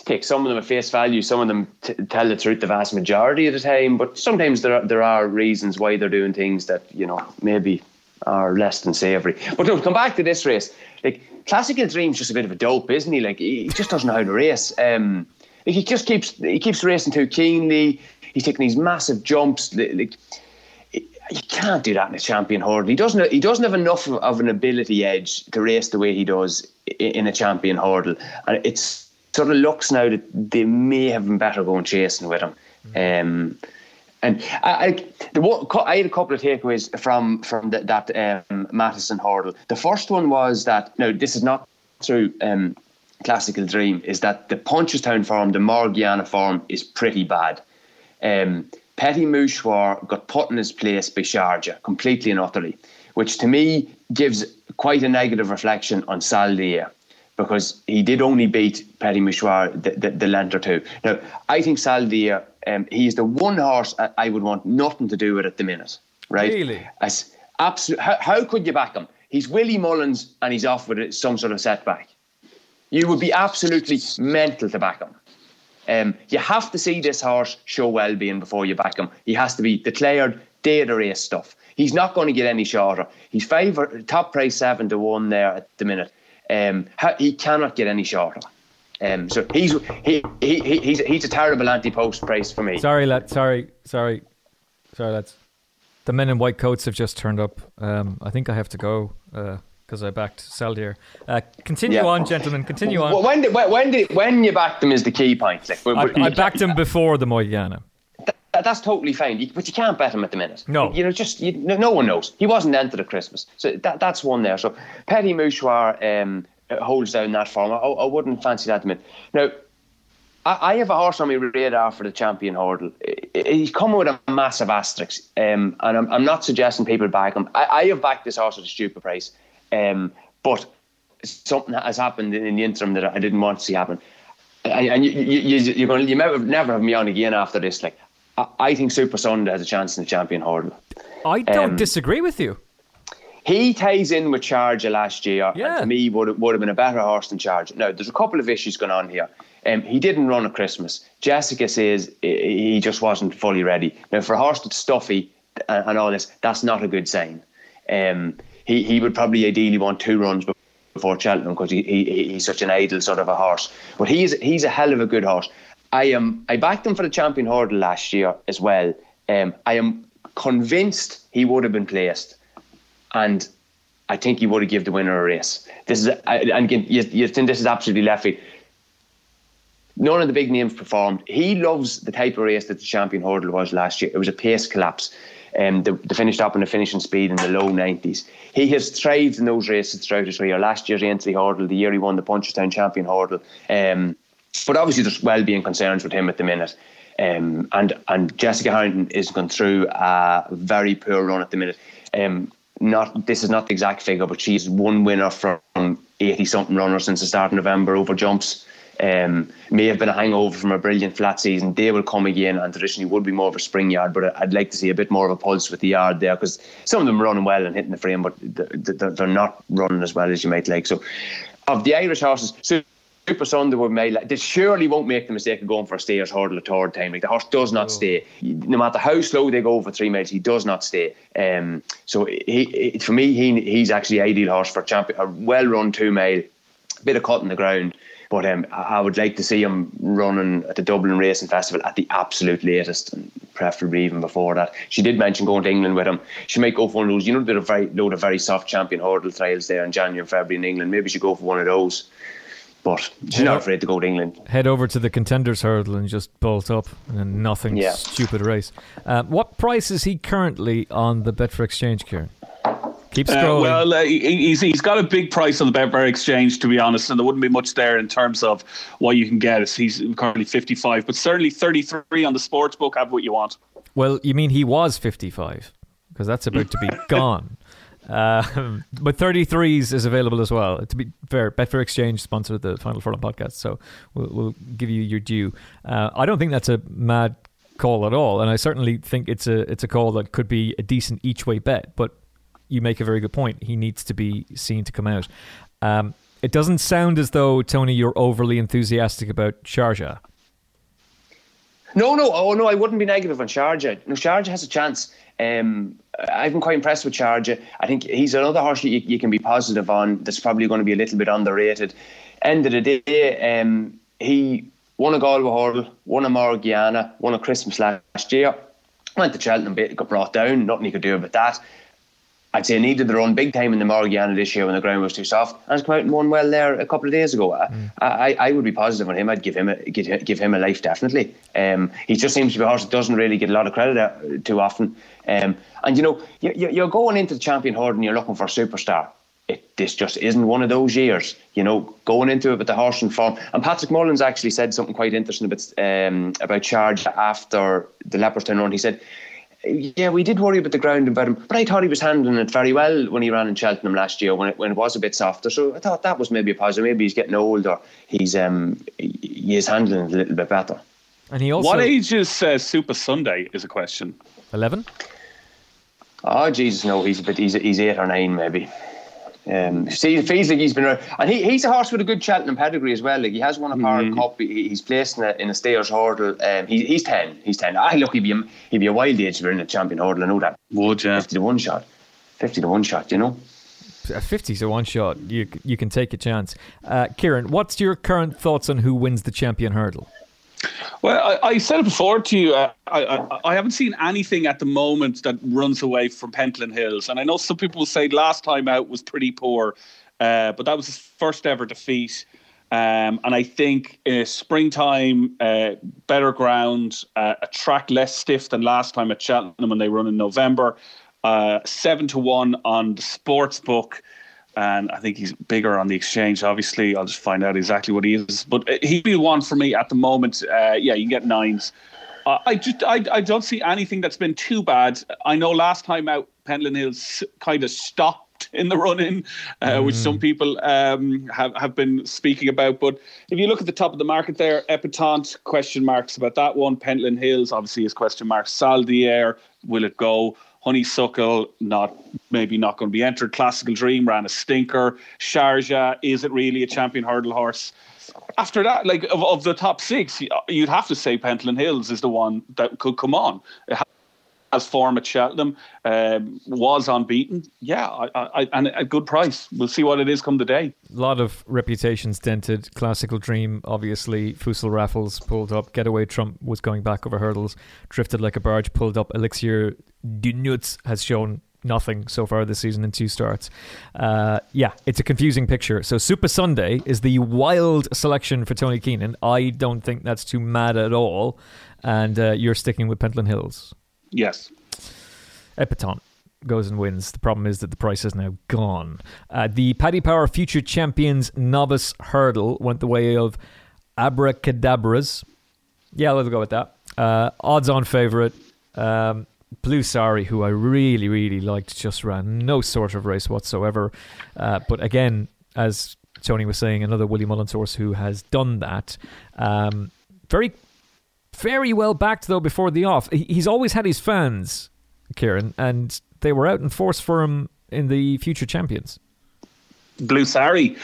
take some of them at face value. Some of them t- tell the truth the vast majority of the time, but sometimes there are, there are reasons why they're doing things that you know maybe are less than savoury. But to come back to this race, like Klassical Dream's just a bit of a dope, isn't he? Like he just doesn't know how to race. Um, like he just keeps he keeps racing too keenly. He's taking these massive jumps. Like you can't do that in a champion hurdle. He doesn't. He doesn't have enough of an ability edge to race the way he does in a champion hurdle, and it's sort of looks now that they may have been better going chasing with him. Um, and I, I, the, I had a couple of takeaways from from the, that um, Matheson hurdle. The first one was that no, this is not through um, Klassical Dream. Is that the Punchestown form, the Morgiana form, is pretty bad. Um, Petit Mouchoir got put in his place by Sharjah completely and utterly. which to me gives quite a negative reflection on Saldier because he did only beat Petit Mouchoir the, the, the length or two. Now, I think Saldier, um, he is the one horse I would want nothing to do with at the minute, right? Really? As, absolute, how, how could you back him? He's Willie Mullins and he's off with some sort of setback. You would be absolutely mental to back him. Um, you have to see this horse show well being before you back him. He has to be declared day of the race stuff. He's not going to get any shorter. He's favourite top price seven to one there at the minute. Um, he cannot get any shorter. Um, so he's he, he, he he's he's a terrible anti-post price for me. Sorry, lad. Sorry, sorry, sorry, lads. The men in white coats have just turned up. Um, I think I have to go. Uh, because I backed Saldier. Uh, continue yeah. on, gentlemen. Continue on. when did when did when you backed them is the key point. Like, I, I backed him before the Morgiana. That, that's totally fine, you, but you can't bet him at the minute. No, you know, just you, no one knows. He wasn't entered at Christmas, so that that's one there. So Petit Mouchoir um, holds down that form. I, I wouldn't fancy that minute. Now. I have a horse on my radar for the champion hurdle. He's coming with a massive asterisk, um, and I'm, I'm, not suggesting people back him. I, I, have backed this horse at a stupid price. Um, but something has happened in the interim that I didn't want to see happen. And, and you, you, you're going to, you never, never have me on again after this. Like, I, I think Supasundae has a chance in the champion hurdle. I don't um, disagree with you. He ties in with Sharjah last year, yeah. and to me would would have been a better horse than Sharjah. Now, there's a couple of issues going on here. Um, he didn't run at Christmas. Jessica says he just wasn't fully ready. Now, for a horse that's stuffy and, and all this, that's not a good sign. Um, he, he would probably ideally want two runs before Cheltenham because he, he, he's such an idle sort of a horse. But he's he's a hell of a good horse. I am I backed him for the champion hurdle last year as well. Um, I am convinced he would have been placed, and I think he would have given the winner a race. This is and again, you, you think this is absolutely left field. None of the big names performed. He loves the type of race that the champion hurdle was last year. It was a pace collapse um, the, the finished up in the finishing speed in the low 90s. He has thrived in those races throughout his career. Last year, he entered the hurdle. The year he won the Punchestown champion hurdle. Um, but obviously, there's well-being concerns with him at the minute. Um, and and Jessica Harrington is going through a very poor run at the minute. Um, not this is not the exact figure, but she's one winner from 80 something runners since the start of November over jumps um, may have been a hangover from a brilliant flat season. They will come again, and traditionally would be more of a spring yard. But I'd like to see a bit more of a pulse with the yard there because some of them are running well and hitting the frame, but they're not running as well as you might like. So, of the Irish horses, Supasundae would make they surely won't make the mistake of going for a stayers hurdle a third time. Like the horse does not oh. stay, no matter how slow they go over three miles, he does not stay. Um, so he, he, for me, he he's actually ideal horse for champion, a well run two mile, bit of cut in the ground. But um, I would like to see him running at the Dublin Racing Festival at the absolute latest, and preferably even before that. She did mention going to England with him. She might go for one of those, you know, a very load of very soft champion hurdle trials there in January and February in England. Maybe she go for one of those. But she's head not afraid to go to England. Head over to the contenders hurdle and just bolt up, and nothing yeah. stupid race. Uh, what price is he currently on the Betfair Exchange, Kieran? Keep uh, scrolling. Uh, well, uh, he's he's got a big price on the Betfair exchange, to be honest, and there wouldn't be much there in terms of what you can get. He's currently fifty five, but certainly thirty three on the sports book. Have what you want. Well, you mean he was fifty five because that's about to be (laughs) gone. Uh, but 33s is available as well. To be fair, Betfair Exchange sponsored the Final Furlong podcast, so we'll, we'll give you your due. Uh, I don't think that's a mad call at all, and I certainly think it's a it's a call that could be a decent each way bet. But you make a very good point. He needs to be seen to come out. Um, it doesn't sound as though Tony you're overly enthusiastic about Sharjah. No, no, oh no, I wouldn't be negative on Sharjah. No, Sharjah has a chance. Um, I've been quite impressed with Sharjah. I think he's another horse you, you, can be positive on. That's probably going to be a little bit underrated. End of the day, um, he won a Galway Hurdle, won a Morgiana, won a Christmas last year. Went to Cheltenham, got brought down. Nothing he could do about that. I'd say he needed the run big time in the Morgiana this year when the ground was too soft, and has come out and won well there a couple of days ago. Mm. I, I, would be positive on him. I'd give him a give, give him a life definitely. Um, he just seems to be a horse that doesn't really get a lot of credit uh, too often. Um, and you know, you, are going into the champion horde and you're looking for a superstar. It, this just isn't one of those years, you know, going into it with the horse in form. And Patrick Mullins actually said something quite interesting about um, about Charge after the Leopardstown run. He said yeah, we did worry about the ground about him, but I thought he was handling it very well when he ran in Cheltenham last year when it, when it was a bit softer. So I thought that was maybe a positive. Maybe he's getting older. He's um he is handling it a little bit better. And he also What age is uh, Supasundae? Is a question. eleven. Oh Jesus, no, he's a bit. He's he's eight or nine maybe. Um, see, it feels like he's been around, and he, he's a horse with a good Cheltenham pedigree as well. Like he has won a Power Cup. He, he's placed in a, in a Stayers hurdle. Um, he, he's ten. He's ten. Ah, look, he'd be a, he'd be a wild age to in a champion hurdle. I know that. Would you? Fifty to one shot. Fifty to one shot. You know. A 50 to one shot. You you can take a chance. Uh, Kieran, what's your current thoughts on who wins the champion hurdle? Well, I, I said it before to you. Uh, I, I, I haven't seen anything at the moment that runs away from Pentland Hills, and I know some people say last time out was pretty poor, uh, but that was his first ever defeat. Um, and I think uh, springtime, uh, better ground, uh, a track less stiff than last time at Cheltenham when they run in November. Uh, seven to one on the sports book and I think he's bigger on the exchange. Obviously, I'll just find out exactly what he is, but uh, he'd be one for me at the moment. Uh, yeah, you can get nines. Uh, I just I, I don't see anything that's been too bad. I know last time out, Pentland Hills kind of stopped (laughs) in the run in, uh, which some people um, have have been speaking about. But if you look at the top of the market there, Epatante question marks about that one. Pentland Hills obviously is question marks. Saldier, will it go? Honeysuckle, not maybe not going to be entered. Klassical Dream ran a stinker. Sharjah, is it really a champion hurdle horse? After that, like of, of the top six, you'd have to say Pentland Hills is the one that could come on. It has form at Cheltenham, um, was unbeaten. Yeah, I, I, and a good price. We'll see what it is come the day. A lot of reputations dented. Klassical Dream, obviously. Fusil Raffles pulled up. Getaway Trump was going back over hurdles. Drifted like a barge, pulled up. Elixir de Nutz has shown nothing so far this season in two starts. Uh, yeah, it's a confusing picture. So Supasundae is the wild selection for Tony Keenan. I don't think that's too mad at all. And uh, you're sticking with Pentland Hills. Yes. Epatante goes and wins. The problem is that the price is now gone. Uh, the Paddy Power Future Champions Novice Hurdle went the way of Abacadabras. Yeah, let's go with that. Uh, odds on favourite. Um, Blue Sari, who I really, really liked, just ran no sort of race whatsoever. Uh, but again, as Tony was saying, another Willie Mullins horse who has done that. Um, very, very well backed, though, before the off. He's always had his fans, Kieran, and they were out in force for him in the Future Champions. Blue Sari.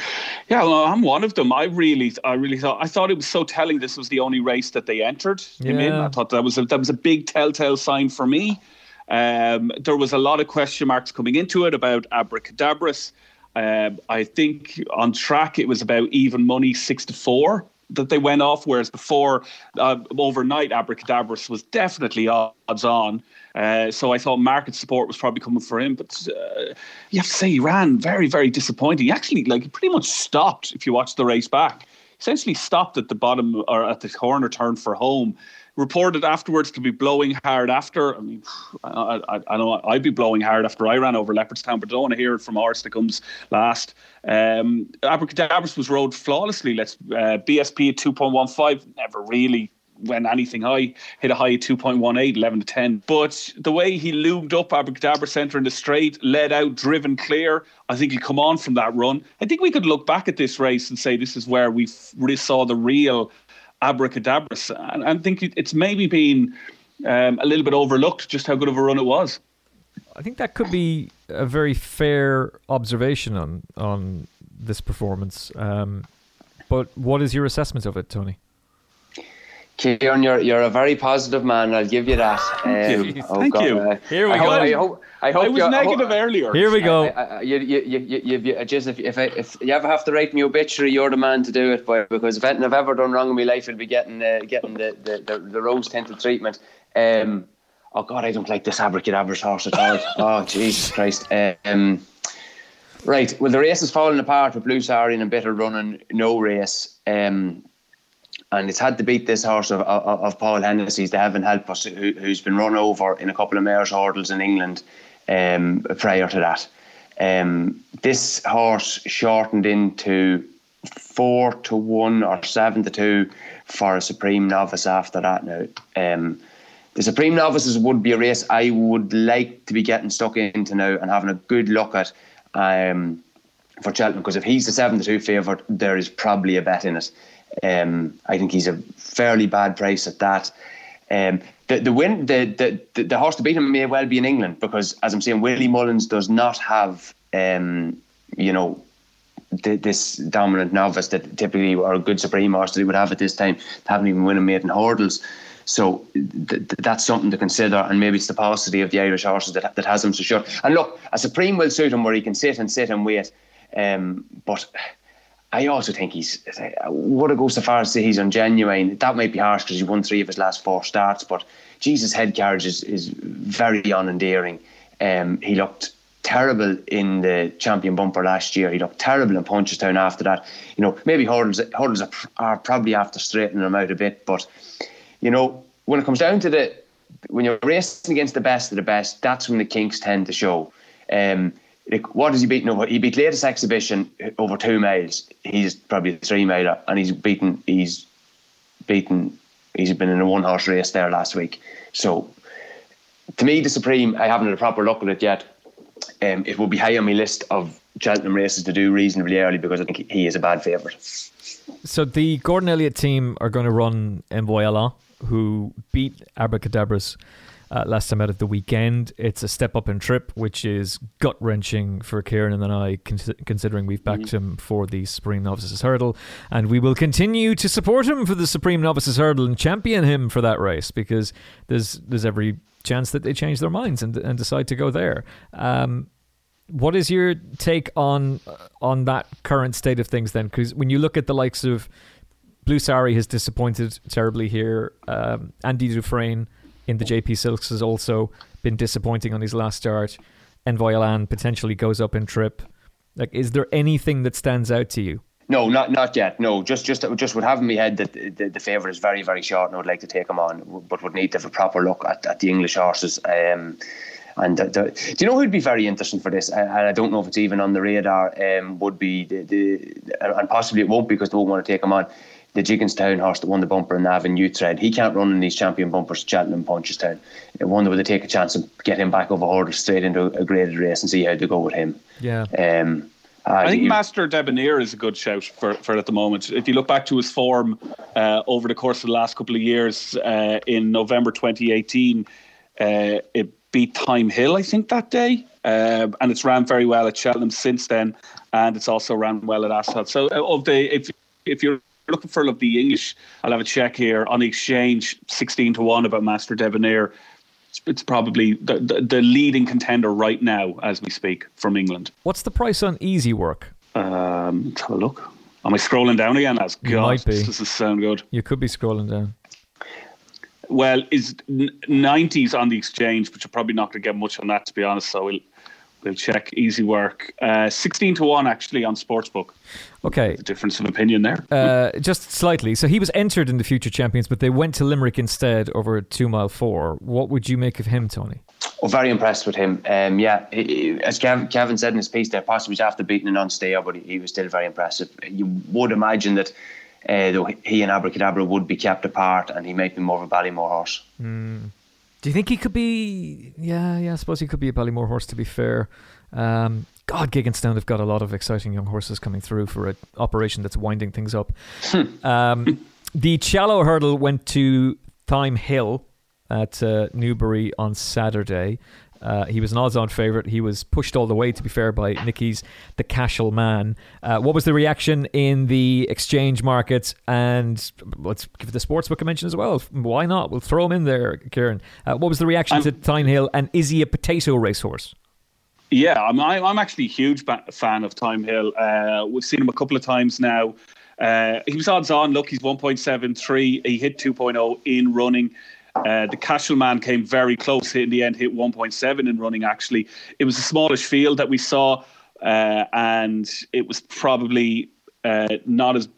Yeah, well, I'm one of them. I really, I really thought, I thought it was so telling. This was the only race that they entered him in. Yeah. I thought that was a, that was a big telltale sign for me. Um, there was a lot of question marks coming into it about Abacadabras. Um, I think on track it was about even money, six to four that they went off, whereas before uh, overnight Abacadabras was definitely odds on. Uh, so I thought market support was probably coming for him, but uh, you have to say he ran very, very disappointing. He actually, like, he pretty much stopped if you watch the race back. Essentially stopped at the bottom or at the corner turn for home. Reported afterwards to be blowing hard after. I mean, I, I, I know I'd be blowing hard after I ran over Leopardstown, but I don't want to hear it from horse that comes last. Um, Abacadabras was rode flawlessly. Let's uh, BSP at 2.15, never really went anything high, hit a high at 2.18, 11 to 10. But the way he loomed up Abracadabra centre in the straight, led out, driven clear, I think he'll come on from that run. I think we could look back at this race and say this is where we really saw the real Abacadabras. And I think it's maybe been um, a little bit overlooked just how good of a run it was. I think that could be a very fair observation on on this performance. Um, but what is your assessment of it, Tony? Kieran, you're you're a very positive man. I'll give you that. (laughs) Thank you. Um, Thank you. uh, Here we I hope- go. I hope. I hope I was you're- negative hope- earlier. Here we go. I, I, you, you, you, you, you, just if, if, I, if you ever have to write me obituary, you're the man to do it. Boy, because if anything I've ever done wrong in my life, it'll be getting uh, getting the, the, the, the rose tinted treatment. Um, oh God, I don't like this abracadabra horse at all. (laughs) oh Jesus Christ. Um, right, well the race is falling apart with Blue Sari and a bit of running, no race. Um, and it's had to beat this horse of, of, of Paul Hennessy's, Heaven Help Us, who, who's been run over in a couple of mares hurdles in England um, prior to that. Um, this horse shortened into four to one or seven to two for a supreme novice after that. Now, um, the Supreme Novices would be a race I would like to be getting stuck into now and having a good look at um, for Cheltenham because if he's the seven to two favourite, there is probably a bet in it. Um, I think he's a fairly bad price at that. Um, the the win the, the the the horse to beat him may well be in England because as I'm saying, Willie Mullins does not have um, you know this dominant novice that typically or a good supreme horse that he would have at this time haven't even won a maiden hurdles. So th- that's something to consider, and maybe it's the paucity of the Irish horses that that has him so short. And look, a supreme will suit him where he can sit and sit and wait. Um, but I also think he's would it go so far as to say he's ungenuine? That might be harsh because he won three of his last four starts. But Jesus' head carriage is, is very unendearing. Um, he looked terrible in the champion bumper last year. He looked terrible in Punchestown after that. You know, maybe hurdles hurdles are, are probably after straightening him out a bit, but you know, when it comes down to the when you're racing against the best of the best, that's when the kinks tend to show. Um, like what has he beaten over? He beat latest exhibition over two miles. He's probably a three miler, and he's beaten. He's beaten. He's been in a one horse race there last week. So, to me, the Supreme. I haven't had a proper look at it yet. Um, it will be high on my list of Cheltenham races to do reasonably early because I think he is a bad favourite. So the Gordon Elliott team are going to run Envoi Allen, who beat Abacadabras uh, last time out of the weekend. It's a step up in trip, which is gut wrenching for Kieran and then I, considering we've backed mm-hmm. him for the Supreme Novices Hurdle. And we will continue to support him for the Supreme Novices Hurdle and champion him for that race because there's there's every chance that they change their minds and, and decide to go there. Um, what is your take on on that current state of things then? Because when you look at the likes of Blue Sari has disappointed terribly here. Um, Andy Dufresne in the JP Silks has also been disappointing on his last start. Envoi Allen potentially goes up in trip. Like, is there anything that stands out to you? No, not not yet. No, just just just would have in my head that the, the favourite is very very short, and I would like to take him on, but would need to have a proper look at, at the English horses. Um, and do you know who'd be very interesting for this? And I don't know if it's even on the radar. Um, would be the, the and possibly it won't because they won't want to take him on the Gigginstown horse that won the bumper in Navan Uhtred. He can't run in these champion bumpers, Cheltenham, Punchestown. I wonder would they take a chance and get him back over hurdle straight into a graded race and see how they go with him. Yeah. Um, uh, I think Master Debonair is a good shout for, for at the moment. If you look back to his form uh, over the course of the last couple of years, uh, in November 2018, uh, it beat Thyme Hill, I think, that day. Uh, and it's ran very well at Cheltenham since then, and it's also ran well at Ascot. So, uh, of the if if you're looking for of the English, I'll have a check here on the exchange, sixteen to one about Master Debonair. It's, it's probably the, the, the leading contender right now as we speak from England. What's the price on Easywork? Um, let's have a look. Am I scrolling down again? God, might be. Does this sound good? You could be scrolling down. Well, is nineties on the exchange, but you're probably not going to get much on that, to be honest. So we'll We'll check Easywork. Uh, 16 to 1 actually on Sportsbook. Okay. The difference of opinion there. Uh, just slightly. So he was entered in the future champions, but they went to Limerick instead over two mile four. What would you make of him, Tony? Well, very impressed with him. Um, yeah, he, as Kevin said in his piece there, possibly after beating an unstayer, but he, he was still very impressive. You would imagine that uh, though he and Abracadabra would be kept apart, and he might be more of a Ballymore horse. Mm. Do you think he could be? Yeah, yeah. I suppose he could be a Ballymore horse. To be fair, um, God, Gigginstown have got a lot of exciting young horses coming through for an operation that's winding things up. Hmm. um, (laughs) the Challow hurdle went to Thyme Hill at uh, Newbury on Saturday. Uh, he was an odds-on favourite. He was pushed all the way, to be fair, by Nicky's the Cashel man. Uh, what was the reaction in the exchange markets? And let's give the sportsbook a mention as well. Why not? We'll throw him in there, Kieran. Uh, what was the reaction I'm, to? And is he a potato racehorse? Yeah, I'm, I'm actually a huge fan of Thyme Hill. Uh, we've seen him a couple of times now. Uh, he was odds on. Look, he's 1.73. He hit 2.0 in running. Uh, the Cashel man came very close. In the end, hit 1.7 in running. Actually, it was a smallish field that we saw, uh, and it was probably uh, not as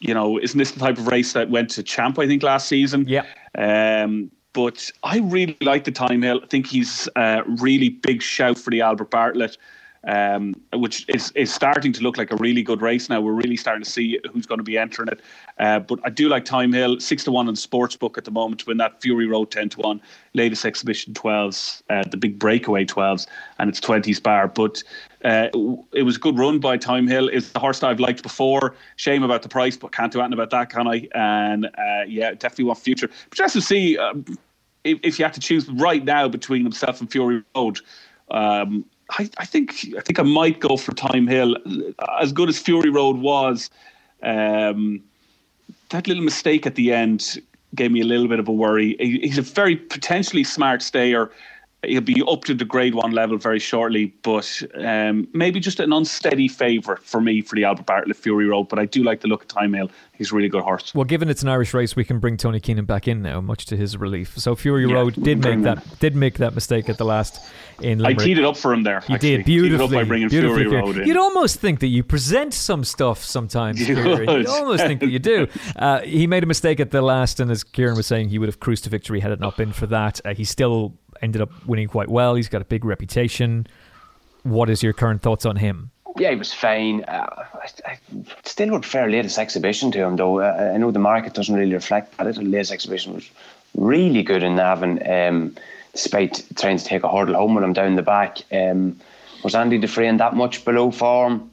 you know. Isn't this the type of race that went to Champ? I think last season. Yeah. Um, but I really like the Thyme Hill. I think he's a really big shout for the Albert Bartlett. Um, which is, is starting to look like a really good race now. We're really starting to see who's going to be entering it. Uh, but I do like Thyme Hill, 6 to 1 on the sports book at the moment win that Fury Road 10 to 1, latest exhibition 12s, uh, the big breakaway 12s, and it's 20s bar. But uh, it was a good run by Thyme Hill. Is the horse that I've liked before. Shame about the price, but can't do anything about that, can I? And uh, yeah, definitely want future. But just to see um, if, if, you had to choose right now between himself and Fury Road. Um, I, I, think I think I might go for Thyme Hill. As good as Fury Road was, um, that little mistake at the end gave me a little bit of a worry. He's a very potentially smart stayer he'll be up to the grade one level very shortly, but um, maybe just an unsteady favourite for me for the Albert Bartlett Fury Road. But I do like the look of Thyme Hill. He's a really good horse. Well, given it's an Irish race, we can bring Tony Keenan back in now, much to his relief. So Fury yeah, Road did make that did make that mistake at the last in Limerick. I teed it up for him there. You actually. did beautifully. by bringing Fury Road in. You'd almost think that you present some stuff sometimes. You would almost think that you do. (laughs) Uh, he made a mistake at the last, and as Kieran was saying, he would have cruised to victory had it not been for that. Uh, he still ended up winning quite well. He's got a big reputation. What is your current thoughts on him? Yeah, he was fine. Uh, I, I, still would latest exhibition to him, though. Uh, I know the market doesn't really reflect that. The latest exhibition was really good in Navan, um, despite trying to take a hurdle home when I'm down the back. Um, was Andy Dufresne that much below form?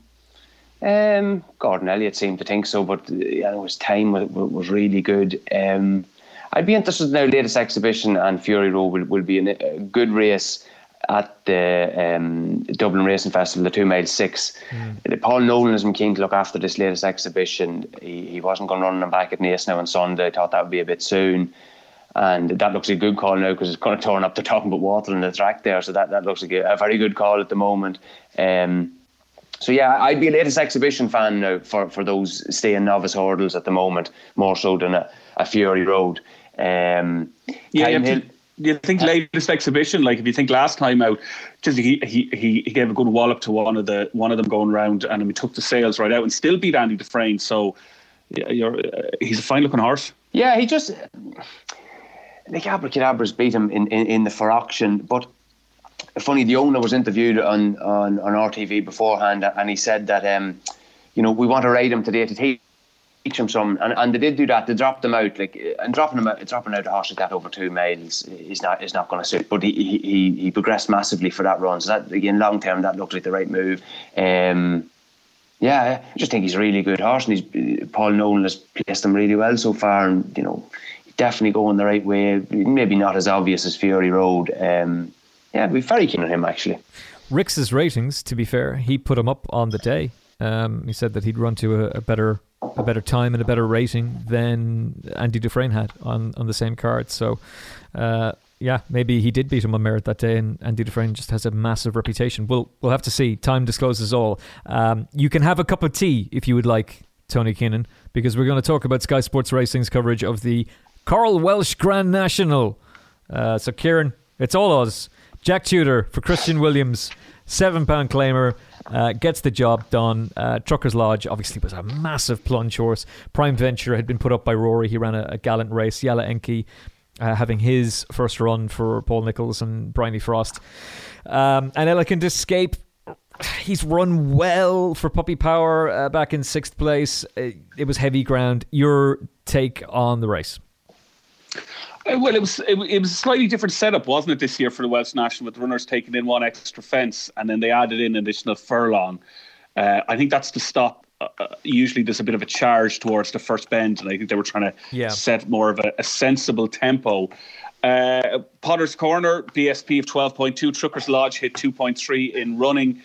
Um, Gordon Elliott seemed to think so, but you know, his time was, was really good. Um, I'd be interested in now. Latest exhibition and Fury Road will, will be a good race at the um, Dublin Racing Festival, the two mile six. Mm. Paul Nolan is keen to look after this latest exhibition. He, he wasn't going to run them back at Naas now on Sunday. I thought that would be a bit soon. And that looks like a good call now because it's going to turn up the talking about water in the track there. So that, that looks like a, a very good call at the moment. Um, so yeah, I'd be a latest exhibition fan now for, for those staying novice hurdles at the moment, more so than a, a Fury Road. Um, yeah, you, you think latest exhibition? Like if you think last time out, just he he he, he gave a good wallop to one of the one of them going round, and he took the sails right out and still beat Andy Dufresne. So yeah, you're uh, he's a fine looking horse. Yeah, he just like Abacadabras beat him in, in, in the for auction, but funny the owner was interviewed on, on, on RTV beforehand and he said that um, you know we want to ride him today to take teach him some, and, and they did do that. They dropped them out, like and dropping them out, dropping out a horse like that over two miles is not is not going to suit. But he, he he progressed massively for that run. So that again, long term, that looks like the right move. Um, yeah, I just think he's a really good horse, and he's Paul Nolan has placed him really well so far, and you know, definitely going the right way. Maybe not as obvious as Fury Road. Um, yeah, we're very keen on him actually. Ricks's ratings, to be fair, he put him up on the day. Um, he said that he'd run to a, a better a better time and a better rating than Andy Dufresne had on, on the same card. So, uh, yeah, maybe he did beat him on merit that day, and Andy Dufresne just has a massive reputation. We'll we'll have to see. Time discloses all. Um, you can have a cup of tea if you would like, Tony Keenan, because we're going to talk about Sky Sports Racing's coverage of the Coral Welsh Grand National. Uh, so, Kieran, it's all us. Jack Tudor for Christian Williams, seven pound claimer. Uh, gets the job done. Uh, Truckers Lodge obviously was a massive plunge horse. Prime Venture had been put up by Rory. He ran a, a gallant race. Yala Enki uh, having his first run for Paul Nicholls and Bryony Frost. Um, and Elegant Escape. He's run well for Puppy Power uh, back in sixth place. It, uh, it was heavy ground. Your take on the race? Uh, well, it was it, it, was a slightly different setup, wasn't it, this year for the Welsh National, with the runners taking in one extra fence and then they added in additional furlong. Uh, I think that's to stop. Uh, uh, usually, there's a bit of a charge towards the first bend, and I think they were trying to yeah. set more of a, a sensible tempo. Uh, Potter's Corner, BSP of 12.2. Truckers Lodge hit 2.3 in running.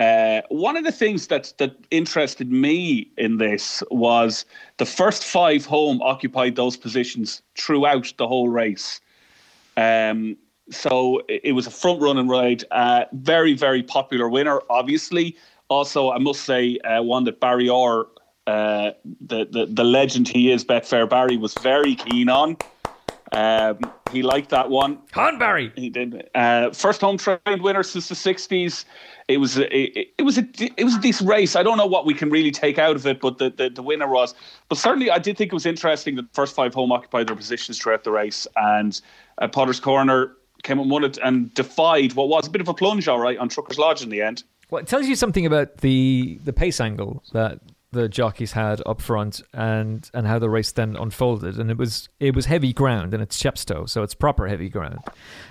Uh, one of the things that that interested me in this was the first five home occupied those positions throughout the whole race. Um, so it, was a front running ride. Uh, very very popular winner, obviously. Also, I must say uh, one that Barry Orr, uh, the, the the legend he is, Betfair Barry, was very keen on. Um, he liked that one. Han Barry. He did. Uh, first home trained winner since the '60s it was a, it, it, was a it was a decent race. I don't know what we can really take out of it, but the, the, the winner was. But certainly, I did think it was interesting that the first five home occupied their positions throughout the race, and uh, Potter's Corner came and won it and defied what was a bit of a plunge, all right, on Truckers Lodge in the end. Well, it tells you something about the the pace angle that the jockeys had up front and and how the race then unfolded. And it was it was heavy ground and it's Chepstow so it's proper heavy ground.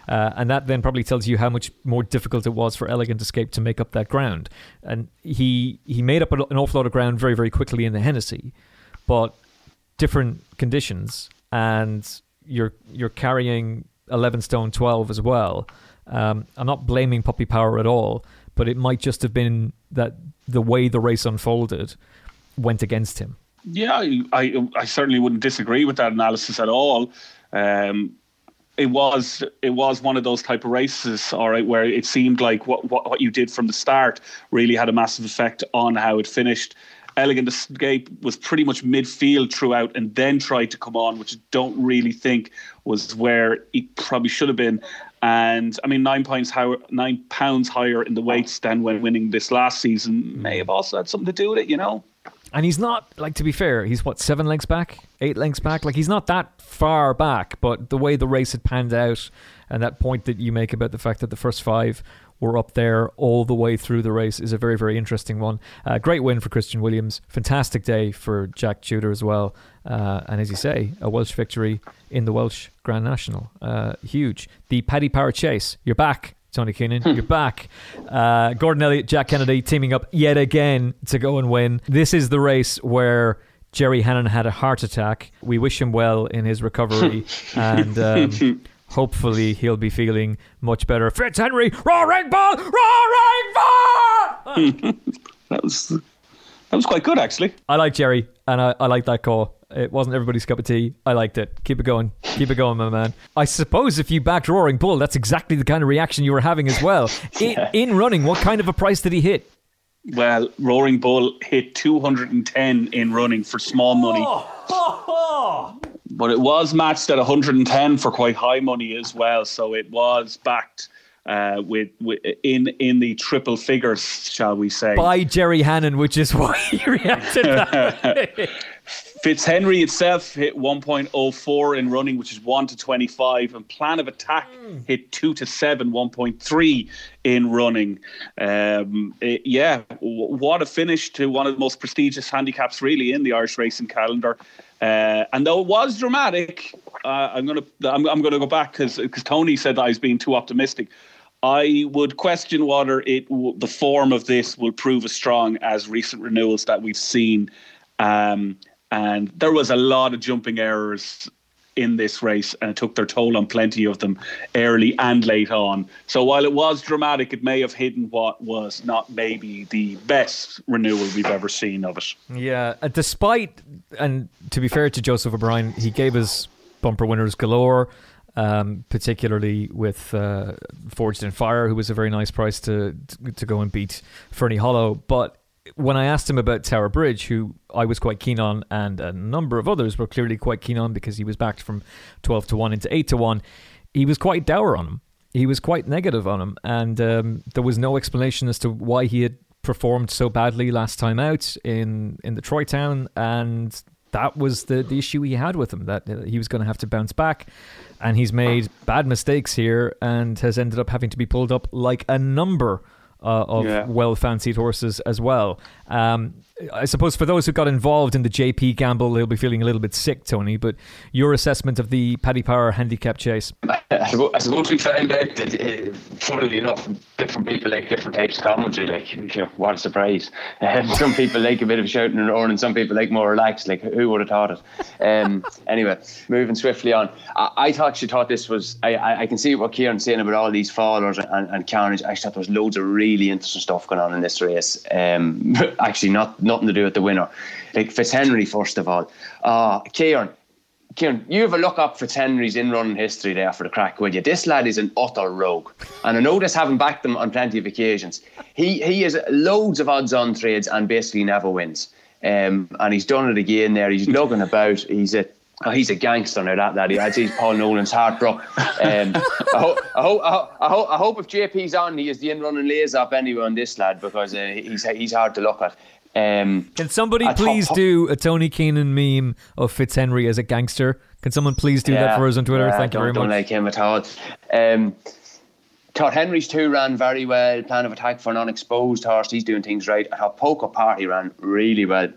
Uh, and that then probably tells you how much more difficult it was for Elegant Escape to make up that ground. And he he made up an awful lot of ground very very quickly in the Hennessy but different conditions. And you're you're carrying 11 stone 12 as well. Um, I'm not blaming Puppy Power at all but it might just have been that the way the race unfolded went against him. Yeah, I, I, certainly wouldn't disagree with that analysis at all. Um, it was it was one of those type of races, all right, where it seemed like what, what what you did from the start really had a massive effect on how it finished. Elegant Escape was pretty much midfield throughout, and then tried to come on, which I don't really think was where he probably should have been. And I mean, nine pounds higher, nine pounds higher in the weights than when winning this last season may have also had something to do with it, you know. And he's not like to be fair, he's what seven lengths back, eight lengths back. Like he's not that far back, but the way the race had panned out, and that point that you make about the fact that the first five were up there all the way through the race is a very very interesting one. Uh, great win for Christian Williams, fantastic day for Jack Tudor as well, uh, and as you say, a Welsh victory in the Welsh Grand National, uh, huge. The Paddy Power Chase, you're back. Tony Keenan, you're back. Uh, Gordon Elliott, Jack Kennedy teaming up yet again to go and win. This is the race where Jerry Hannon had a heart attack. We wish him well in his recovery, (laughs) and um, hopefully he'll be feeling much better. Fitzhenry, Roaring Bull, Roaring Bull. (laughs) that was that was quite good, actually. I like Jerry, and I, I like that call. It wasn't everybody's cup of tea. I liked it. Keep it going. Keep it going, my man. I suppose if you backed Roaring Bull, that's exactly the kind of reaction you were having as well. (laughs) In, yeah. in running, what kind of a price did he hit? Well, Roaring Bull hit 210 in running for small money. Oh. But it was matched at 110 for quite high money as well. So it was backed uh, with, with, in in the triple figures, shall we say? By Jerry Hannon, which is (laughs) why he reacted that (laughs) Fitzhenry itself hit 1.04 in running, which is 1 to 25, and Plan of Attack mm. hit 2 to 7, 1.3 in running. Um, it, yeah, w- what a finish to one of the most prestigious handicaps, really, in the Irish racing calendar. Uh, and though it was dramatic, uh, I'm gonna I'm, I'm gonna go back because because Tony said I was being too optimistic. I would question whether it the form of this will prove as strong as recent renewals that we've seen. Um, and there was a lot of jumping errors in this race, and it took their toll on plenty of them early and late on. So while it was dramatic, it may have hidden what was not maybe the best renewal we've ever seen of it. Yeah, uh, despite, and to be fair to Joseph O'Brien, he gave us bumper winners galore. Um, particularly with uh, Forged in Fire, who was a very nice price to to go and beat Ferny Hollow. But when I asked him about Tower Bridge, who I was quite keen on, and a number of others were clearly quite keen on because he was backed from 12 to 1 into 8 to 1, he was quite dour on him. He was quite negative on him, and um, there was no explanation as to why he had performed so badly last time out in, in the Troytown, and that was the, the issue he had with him, that uh, he was going to have to bounce back. And he's made bad mistakes here and has ended up having to be pulled up like a number uh, of yeah. well fancied horses as well. Um, I suppose for those who got involved in the JP gamble, they'll be feeling a little bit sick, Tony. But your assessment of the Paddy Power handicap chase? I suppose we found out that, uh, funnily enough, different people like different types of commentary. Like, you know, what a surprise! Um, (laughs) some people like a bit of shouting and roaring, and some people like more relaxed. Like, who would have thought it? Um, (laughs) anyway, moving swiftly on. I, I, thought she thought this was. I, I, I can see what Kieran's saying about all these followers and, and carnage. I thought there was loads of really interesting stuff going on in this race. Um, (laughs) actually, not nothing to do with the winner. Like Fitzhenry, first of all. Uh, Kieran, Kieran, you have a look up Fitzhenry's in running history there for the crack, will you? This lad is an utter rogue. And I know this having backed him on plenty of occasions. He he has loads of odds on trades and basically never wins. Um, and he's done it again there. He's lugging about. He's a Oh, he's a gangster now, that lad. He's Paul Nolan's heart, bro. Um, I, hope, I, hope, I, hope, I hope if JP's on, he is the in running lays up anyway on this lad because uh, he's he's hard to look at. Um, Can somebody please top, do a Tony Keenan meme of Fitzhenry as a gangster? Can someone please do yeah, that for us on Twitter? Yeah, Thank you very much. Don't like him at all. Um, thought Henry's two ran very well. Plan of attack for an unexposed horse. He's doing things right. I thought Poker Party ran really well.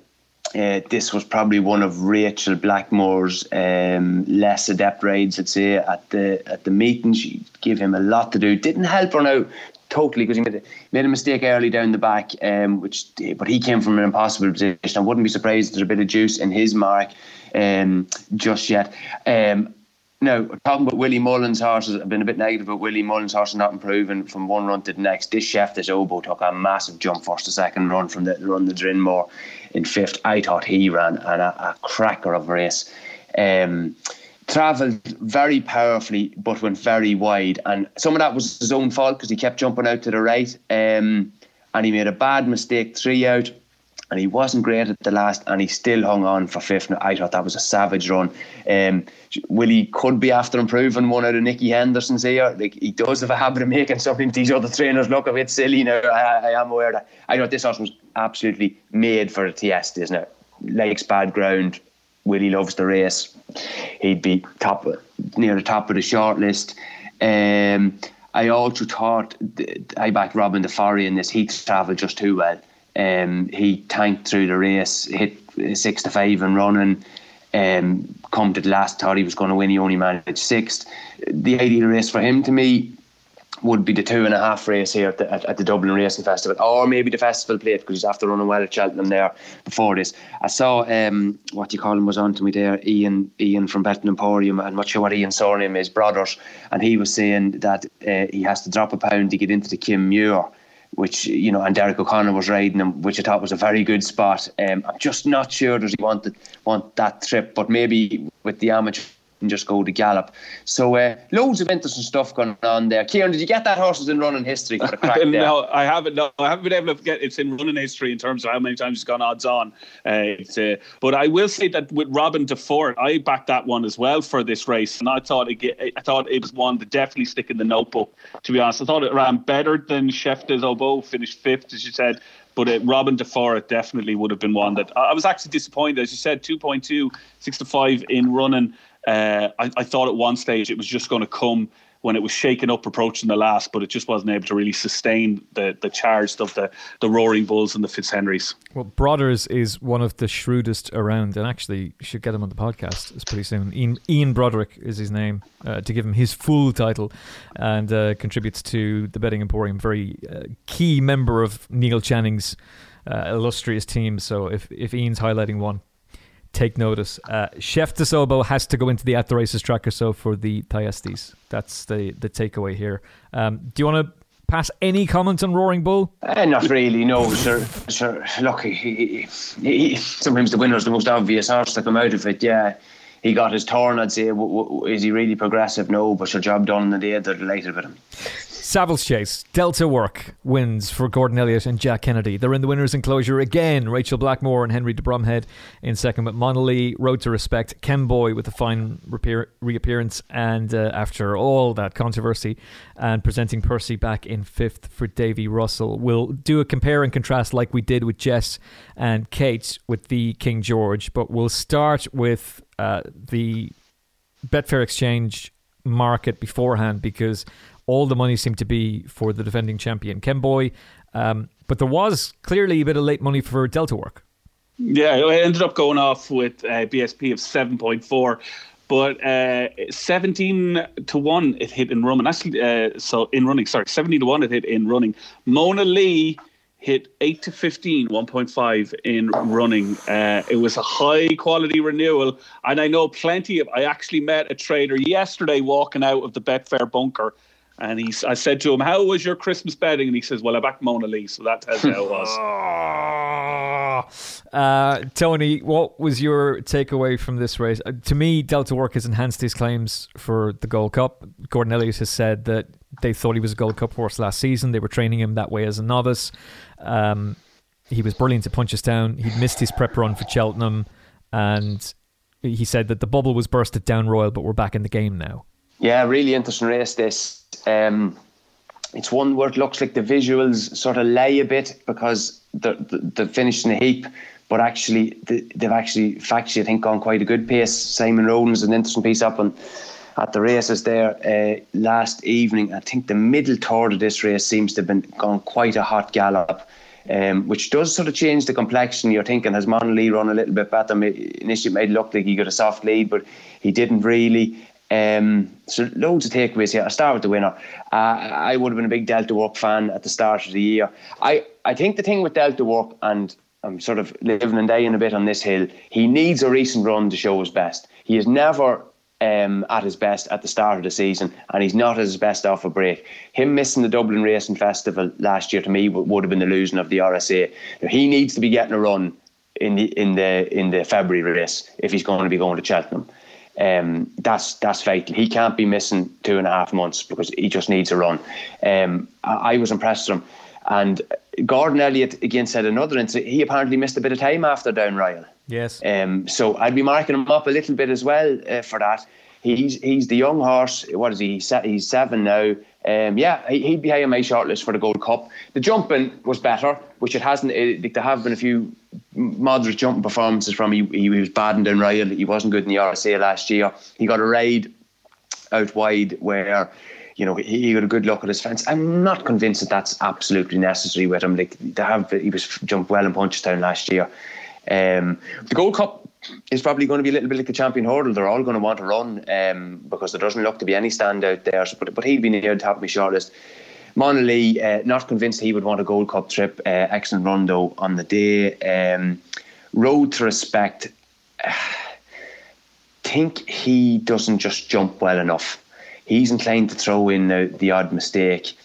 Uh, this was probably one of Rachel Blackmore's um, less adept rides, I'd say, at the at the meeting. She gave him a lot to do. Didn't help her now totally because he made a, made a mistake early down the back, um, which but he came from an impossible position. I wouldn't be surprised there's a bit of juice in his mark um, just yet. Um, now, talking about Willie Mullins' horses, I've been a bit negative about Willie Mullins' horse not improving from one run to the next. This chef, this Obo, took a massive jump first to second run from the run the Drinmore in fifth. I thought he ran and a, a cracker of a race. Um, travelled very powerfully, but went very wide. And some of that was his own fault because he kept jumping out to the right. Um, and he made a bad mistake, three out and he wasn't great at the last, and he still hung on for fifth. I thought that was a savage run. Um, Willie could be after improving one out of Nicky Henderson's here. Like he does have a habit of making something these other trainers look a bit silly. Now I, I am aware that I thought this horse was absolutely made for a test, isn't it? Lakes bad ground. Willie loves the race. He'd be top near the top of the shortlist. Um, I also thought I backed Robin Des Foret in this. He travelled just too well. Um, he tanked through the race, hit six to five and running. Um, come to the last, thought he was going to win. He only managed sixth. The ideal race for him, to me, would be the two and a half race here at the, at, at the Dublin Racing Festival, or maybe the festival plate because he's after running well at Cheltenham there before this. I saw um, what you call him was on to me there, Ian Ian from Betting Emporium. I'm not sure what Ian's surname is, brothers, and he was saying that uh, he has to drop a pound to get into the Kim Muir which you know, and Derek O'Connor was riding him, which I thought was a very good spot. Um, I'm just not sure does he want want that trip, but maybe with the amateur and just go to gallop. So uh, loads of interesting stuff going on there. Kieran, did you get that horses in running history for the (laughs) crack there? no, I haven't. No, I haven't been able to get it's in running history in terms of how many times it's gone odds on. Uh, uh, but I will say that with Robin Des Foret, I backed that one as well for this race, and I thought it, I thought it was one to definitely stick in the notebook. To be honest, I thought it ran better than Chef des Obeaux, finished fifth, as you said. But it, Robin Des Foret definitely would have been one that I was actually disappointed. As you said, 2.2, 6 to 5 in running. Uh, I, I, thought at one stage it was just going to come when it was shaken up approaching the last, but it just wasn't able to really sustain the the charge of the the Roaring Bulls and the Fitzhenrys. Well, Brothers is one of the shrewdest around, and actually should get him on the podcast. It's pretty soon. Ian, Ian Broderick is his name uh, to give him his full title, and uh, contributes to the Betting Emporium. Very uh, key member of Neil Channing's uh, illustrious team. So if if Ian's highlighting one take notice. Uh, Chef des Obeaux has to go into the at the races tracker so for the Thyestes. That's the the takeaway here. Um, do you want to pass any comments on Roaring Bull? Uh, not really, no. sir. sure. Look, he, he, he, sometimes the winner's the most obvious horse to come out of it. Yeah, he got his turn. I'd say, w- w- is he really progressive? No, but your job done in the day. They're delighted with him. Savills Chase, Delta Work wins for Gordon Elliott and Jack Kennedy. They're in the winners' enclosure again. Rachel Blackmore and Henry de Bromhead in second, but Monalee, Road to Respect, Kemboy with a fine repair, reappearance, and uh, after all that controversy, and presenting Percy back in fifth for Davy Russell. We'll do a compare and contrast like we did with Jess and Kate with the King George, but we'll start with uh, the Betfair Exchange market beforehand because all the money seemed to be for the defending champion Kemboy. Um, but there was clearly a bit of late money for Delta Work. Yeah, I ended up going off with a BSP of 7.4 but uh, 17 to 1 it hit in running actually uh, so in running sorry 17 to 1 it hit in running Monalee hit 8 to 15 1.5 in running uh, it was a high quality renewal and i know plenty of i actually met a trader yesterday walking out of the betfair bunker and he, I said to him, "How was your Christmas betting?" And he says, "Well, I backed Monalee, so that tells you how it was." (laughs) uh, Tony, what was your takeaway from this race? Uh, to me, Delta Work has enhanced his claims for the Gold Cup. Gordon Elliott has said that they thought he was a Gold Cup horse last season. They were training him that way as a novice. Um, he was brilliant at Punchestown. He'd missed his prep run for Cheltenham, and he said that the bubble was burst at Down Royal, but we're back in the game now. Yeah, really interesting race this. Um, it's one where it looks like the visuals sort of lay a bit because they're, they're finished in a heap, but actually they've actually factually I think gone quite a good pace. Simon Rowlands an interesting piece up on at the races there uh, last evening. I think the middle third of this race seems to have been gone quite a hot gallop. Um, which does sort of change the complexion. You're thinking, has Monalee run a little bit better? Initially, it made look like he got a soft lead, but he didn't really. Um, so loads of takeaways here. I start with the winner. Uh, I would have been a big Delta Work fan at the start of the year. I, I think the thing with Delta Work, and I'm sort of living and dying a bit on this hill, he needs a recent run to show his best. He is never um, at his best at the start of the season, and he's not at his best off a break. Him missing the Dublin Racing Festival last year to me would have been the losing of the RSA. He needs to be getting a run in the in the in the February race if he's going to be going to Cheltenham. Um, that's that's fatal. He can't be missing two and a half months because he just needs a run. Um, I, I was impressed with him. And Gordon Elliott again said another incident. He apparently missed a bit of time after Down Royal. Yes. Um, so I'd be marking him up a little bit as well uh, for that. He's he's the young horse. What is he? He's seven now. Um, yeah, he, would be high on my shortlist for the Gold Cup. The jumping was better, which it hasn't. It, there have been a few moderate jumping performances from. He, he was bad in Royal. He wasn't good in the RSA last year. He got a raid out wide where you know, he, got a good look at his fence. I'm not convinced that that's absolutely necessary with him. Like they have, he was jumped well in Punchestown last year. Um, the Gold Cup is probably going to be a little bit like the champion hurdle. They're all going to want to run um, because there doesn't look to be any standout there. So, but, but he'd be near the top of my shortlist. Monalee, uh, not convinced he would want a Gold Cup trip. Uh, excellent run though on the day. Um, road to respect. (sighs) Think he doesn't just jump well enough he's inclined to throw in the, the odd mistake.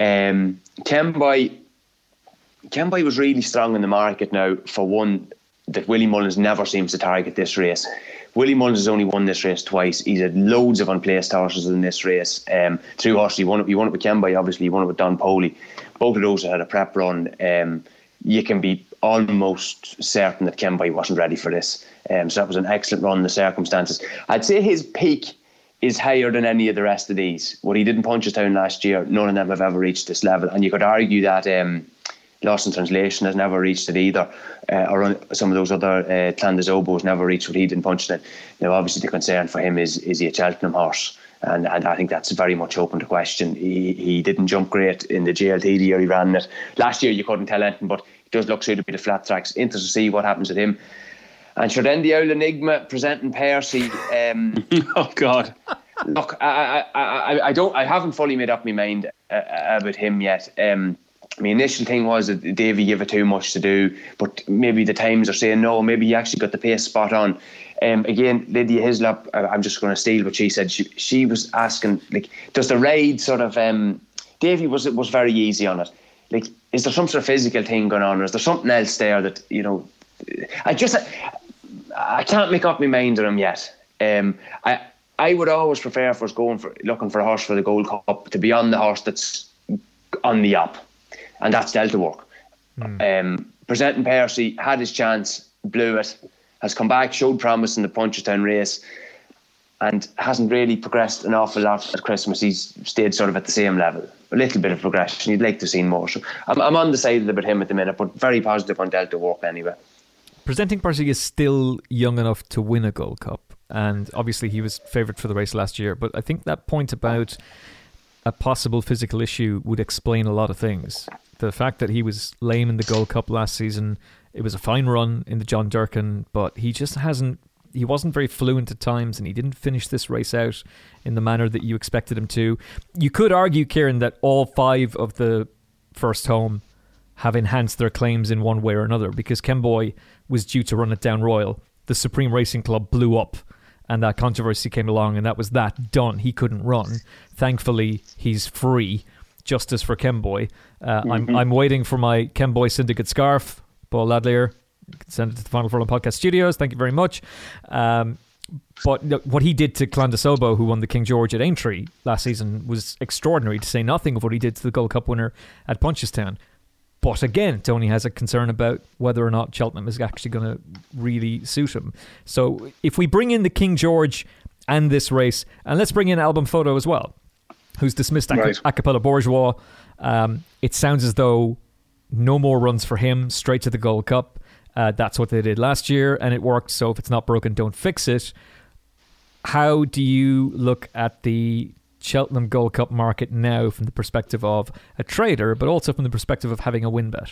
Um, Kemboy was really strong in the market now for one that Willie Mullins never seems to target this race. Willie Mullins has only won this race twice. He's had loads of unplaced horses in this race. Um, through horses, he won it. He won it with Kemboy, obviously. He won it with Don Poli. Both of those had a prep run. Um, you can be almost certain that Kemboy wasn't ready for this. Um, so that was an excellent run in the circumstances. I'd say his peak is higher than any of the rest of these. What he did in Punchestown last year, none of them have ever reached this level. And you could argue that um, Lost in Translation has never reached it either, uh, or some of those other uh, has never reached what he did in Punchestown. Now, obviously, the concern for him is is he a Cheltenham horse? And, and I think that's very much open to question. He he didn't jump great in the JLT the year he ran it. Last year, you couldn't tell anything, but he does look suited to be the flat tracks. Interested to see what happens with him. And sure, then the Owl Enigma presenting Percy. Um, (laughs) oh God! Look, I, I, I, I, don't, I haven't fully made up my mind uh, about him yet. Um, my initial thing was that Davy gave it too much to do, but maybe the times are saying no. Maybe he actually got the pace spot on. Um, again, Lydia Hislop, I'm just going to steal what she said. She, she was asking, like, does the raid sort of? Um, Davy was was very easy on it. Like, is there some sort of physical thing going on, or is there something else there that you know? I just I can't make up my mind on him yet. Um, I I would always prefer for us going for looking for a horse for the Gold Cup to be on the horse that's on the up, and that's Delta Work. Mm. Um, presenting Percy had his chance, blew it, has come back, showed promise in the Punchestown race, and hasn't really progressed an awful lot at Christmas. He's stayed sort of at the same level, a little bit of progression. You'd like to have seen more. So I'm, I'm on the undecided about him at the minute, but very positive on Delta Work anyway. Presenting Percy is still young enough to win a Gold Cup, and obviously he was favourite for the race last year. But I think that point about a possible physical issue would explain a lot of things. The fact that he was lame in the Gold Cup last season, it was a fine run in the John Durkan, but he just hasn't. He wasn't very fluent at times, and he didn't finish this race out in the manner that you expected him to. You could argue, Kieran, that all five of the first home have enhanced their claims in one way or another because Kemboy was due to run it down Royal. The Supreme Racing Club blew up and that controversy came along and that was that done. He couldn't run. Thankfully, he's free. Justice for Kemboy. Uh, mm-hmm. I'm, I'm waiting for my Kemboy Syndicate scarf. Paul Ladlier, send it to the Final Furlong Podcast Studios. Thank you very much. Um, but what he did to Clan des Obeaux, who won the King George at Aintree last season, was extraordinary, to say nothing of what he did to the Gold Cup winner at Punchestown. But again, Tony has a concern about whether or not Cheltenham is actually going to really suit him. So if we bring in the King George and this race, and let's bring in Al Boum Photo as well, who's dismissed right. Acapella Bourgeois, um, it sounds as though no more runs for him, straight to the Gold Cup. Uh, that's what they did last year, and it worked. So if it's not broken, don't fix it. how do you look at the Cheltenham Gold Cup market now from the perspective of a trader, but also from the perspective of having a win bet?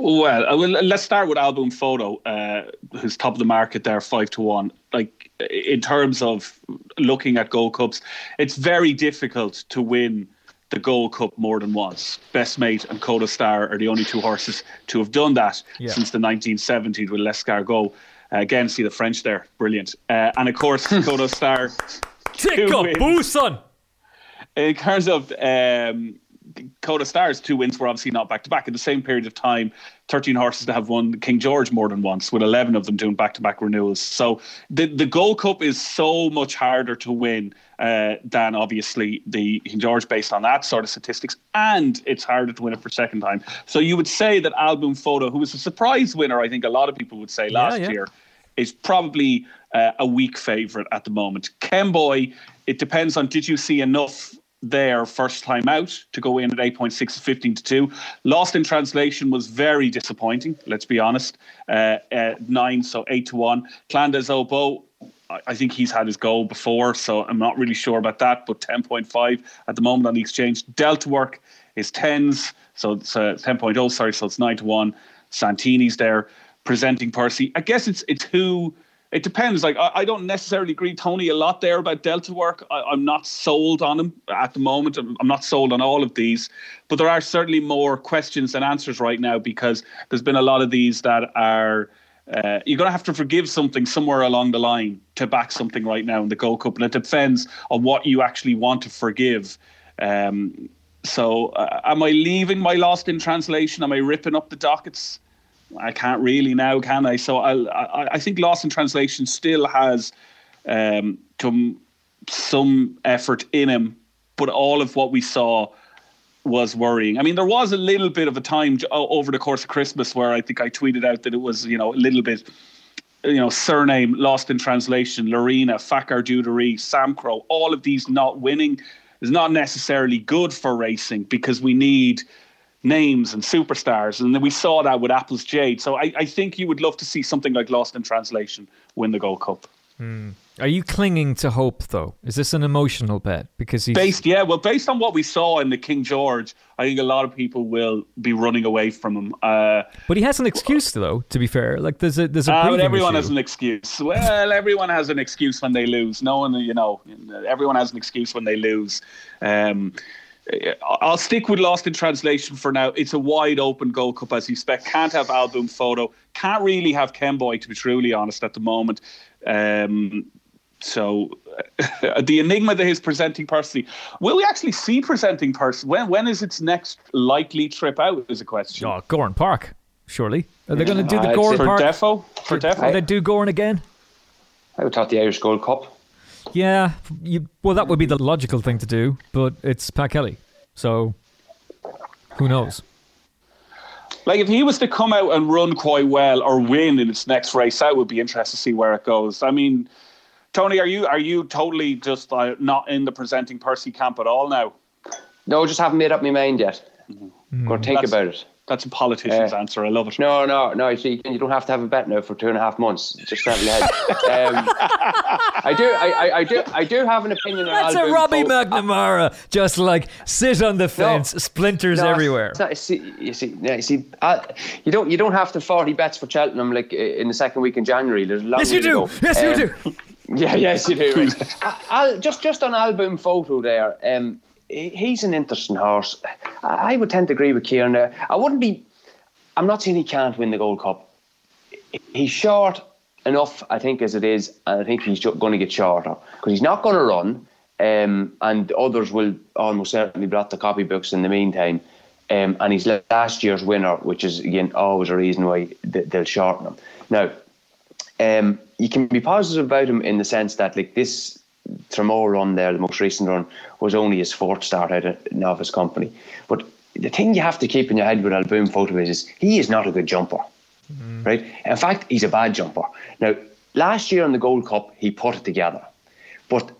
Well, uh, well, let's start with Al Boum Photo, uh, who's top of the market there, five to one. Like in terms of looking at Gold Cups, it's very difficult to win the Gold Cup more than once. Best Mate and Kauto Star are the only two horses to have done that yeah. since the 1970s with L'Escargot. Uh, again, see the French there, brilliant. Uh, and of course, (laughs) Kauto Star. Take a boo, son. In terms of um, Kauto Star's, two wins were obviously not back to back. In the same period of time, 13 horses to have won King George more than once, with 11 of them doing back to back renewals. So the, the Gold Cup is so much harder to win uh, than obviously the King George based on that sort of statistics. And it's harder to win it for second time. So you would say that Al Boum Photo, who was a surprise winner, I think a lot of people would say last yeah, yeah. year, is probably uh, a weak favourite at the moment. Kemboy, it depends on did you see enough there first time out to go in at 8.6 15 to 2 lost in translation was very disappointing let's be honest uh, uh, 9 so 8 to 1 Clan des Obeaux I think he's had his goal before, so I'm not really sure about that. But 10.5 at the moment on the exchange. Delta work is 10s, so it's uh, 10.0, sorry, so it's 9 to 1. Santini's there presenting Percy. I guess it's it's who it depends. Like I, I, don't necessarily agree, Tony, a lot there about Delta work. I, am not sold on him at the moment. I'm, I'm, not sold on all of these, but there are certainly more questions than answers right now because there's been a lot of these that are. Uh, you're going to have to forgive something somewhere along the line to back something right now in the Gold Cup, and it depends on what you actually want to forgive. Um, so, uh, am I leaving my lost in translation? Am I ripping up the dockets? I can't really now, can I? So I I think Lost in Translation still has um, some some effort in him, but all of what we saw was worrying. I mean, there was a little bit of a time over the course of Christmas where I think I tweeted out that it was you know a little bit. You know, surname lost in translation, Laurina, Fakir D'Oudairies, Samcro, all of these not winning is not necessarily good for racing because we need names and superstars. And then we saw that with Apple's Jade. So I, I think you would love to see something like Lost in Translation win the Gold Cup. Mm. Are you clinging to hope though? Is this an emotional bet? Because he's based, yeah. Well, based on what we saw in the King George, I think a lot of people will be running away from him. Uh, but he has an excuse though. To be fair, like there's a there's a. Uh, everyone issue. has an excuse. Well, everyone has an excuse when they lose. No one, you know, everyone has an excuse when they lose. Um, I'll stick with Lost in Translation for now. It's a wide open Gold Cup as you expect. Can't have Al Boum Photo. Can't really have Kemboy to be truly honest at the moment. Um, so (laughs) the enigma that he's presenting personally. Will we actually see presenting Percy? When when is its next likely trip out? Is a question. Oh, Gowran Park, surely. Are they going to do the uh, Gowran for Park? Defo? For Defo? Will they do Gowran again? I would thought the Irish Gold Cup. Yeah, you, well, that would be the logical thing to do, but it's Pat Kelly, so who knows? Like if he was to come out and run quite well or win in its next race, I would be interested to see where it goes. I mean, Tony, are you are you totally just uh, not in the presenting Percy camp at all now? No, just haven't made up my mind yet. Mm-hmm. Go think That's, about it. That's a politician's uh, answer. I love it. No, no, no. You see, you don't have to have a bet now for two and a half months. Just start ahead. (laughs) um, I do, I, I, I, do, I do have an opinion on. That's Album a Robbie McNamara. Just like sit on the fence, no, splinters no, everywhere. Not, see, you see, yeah, you see, uh, you don't, you don't have to forty bets for Cheltenham like in the second week in January. There's a lot. Yes, you do. Go. Yes, um, you do. (laughs) Yeah, yes, you do. (laughs) Right. I, just, just on Al Boum Photo there. Um, he's an interesting horse. I would tend to agree with Kieran. I wouldn't be I'm not saying he can't win the Gold Cup. He's short enough, I think, as it is, and I think he's going to get shorter because he's not going to run, um, and others will almost certainly brought the copybooks in the meantime. Um, and he's last year's winner, which is again always a reason why they'll shorten him. Now, um, you can be positive about him in the sense that like this Tramore run there, the most recent run, was only his fourth start out of novice company. But the thing you have to keep in your head with Al Boum Photo is, he is not a good jumper, mm. right? In fact, he's a bad jumper. Now, last year in the Gold Cup, he put it together, but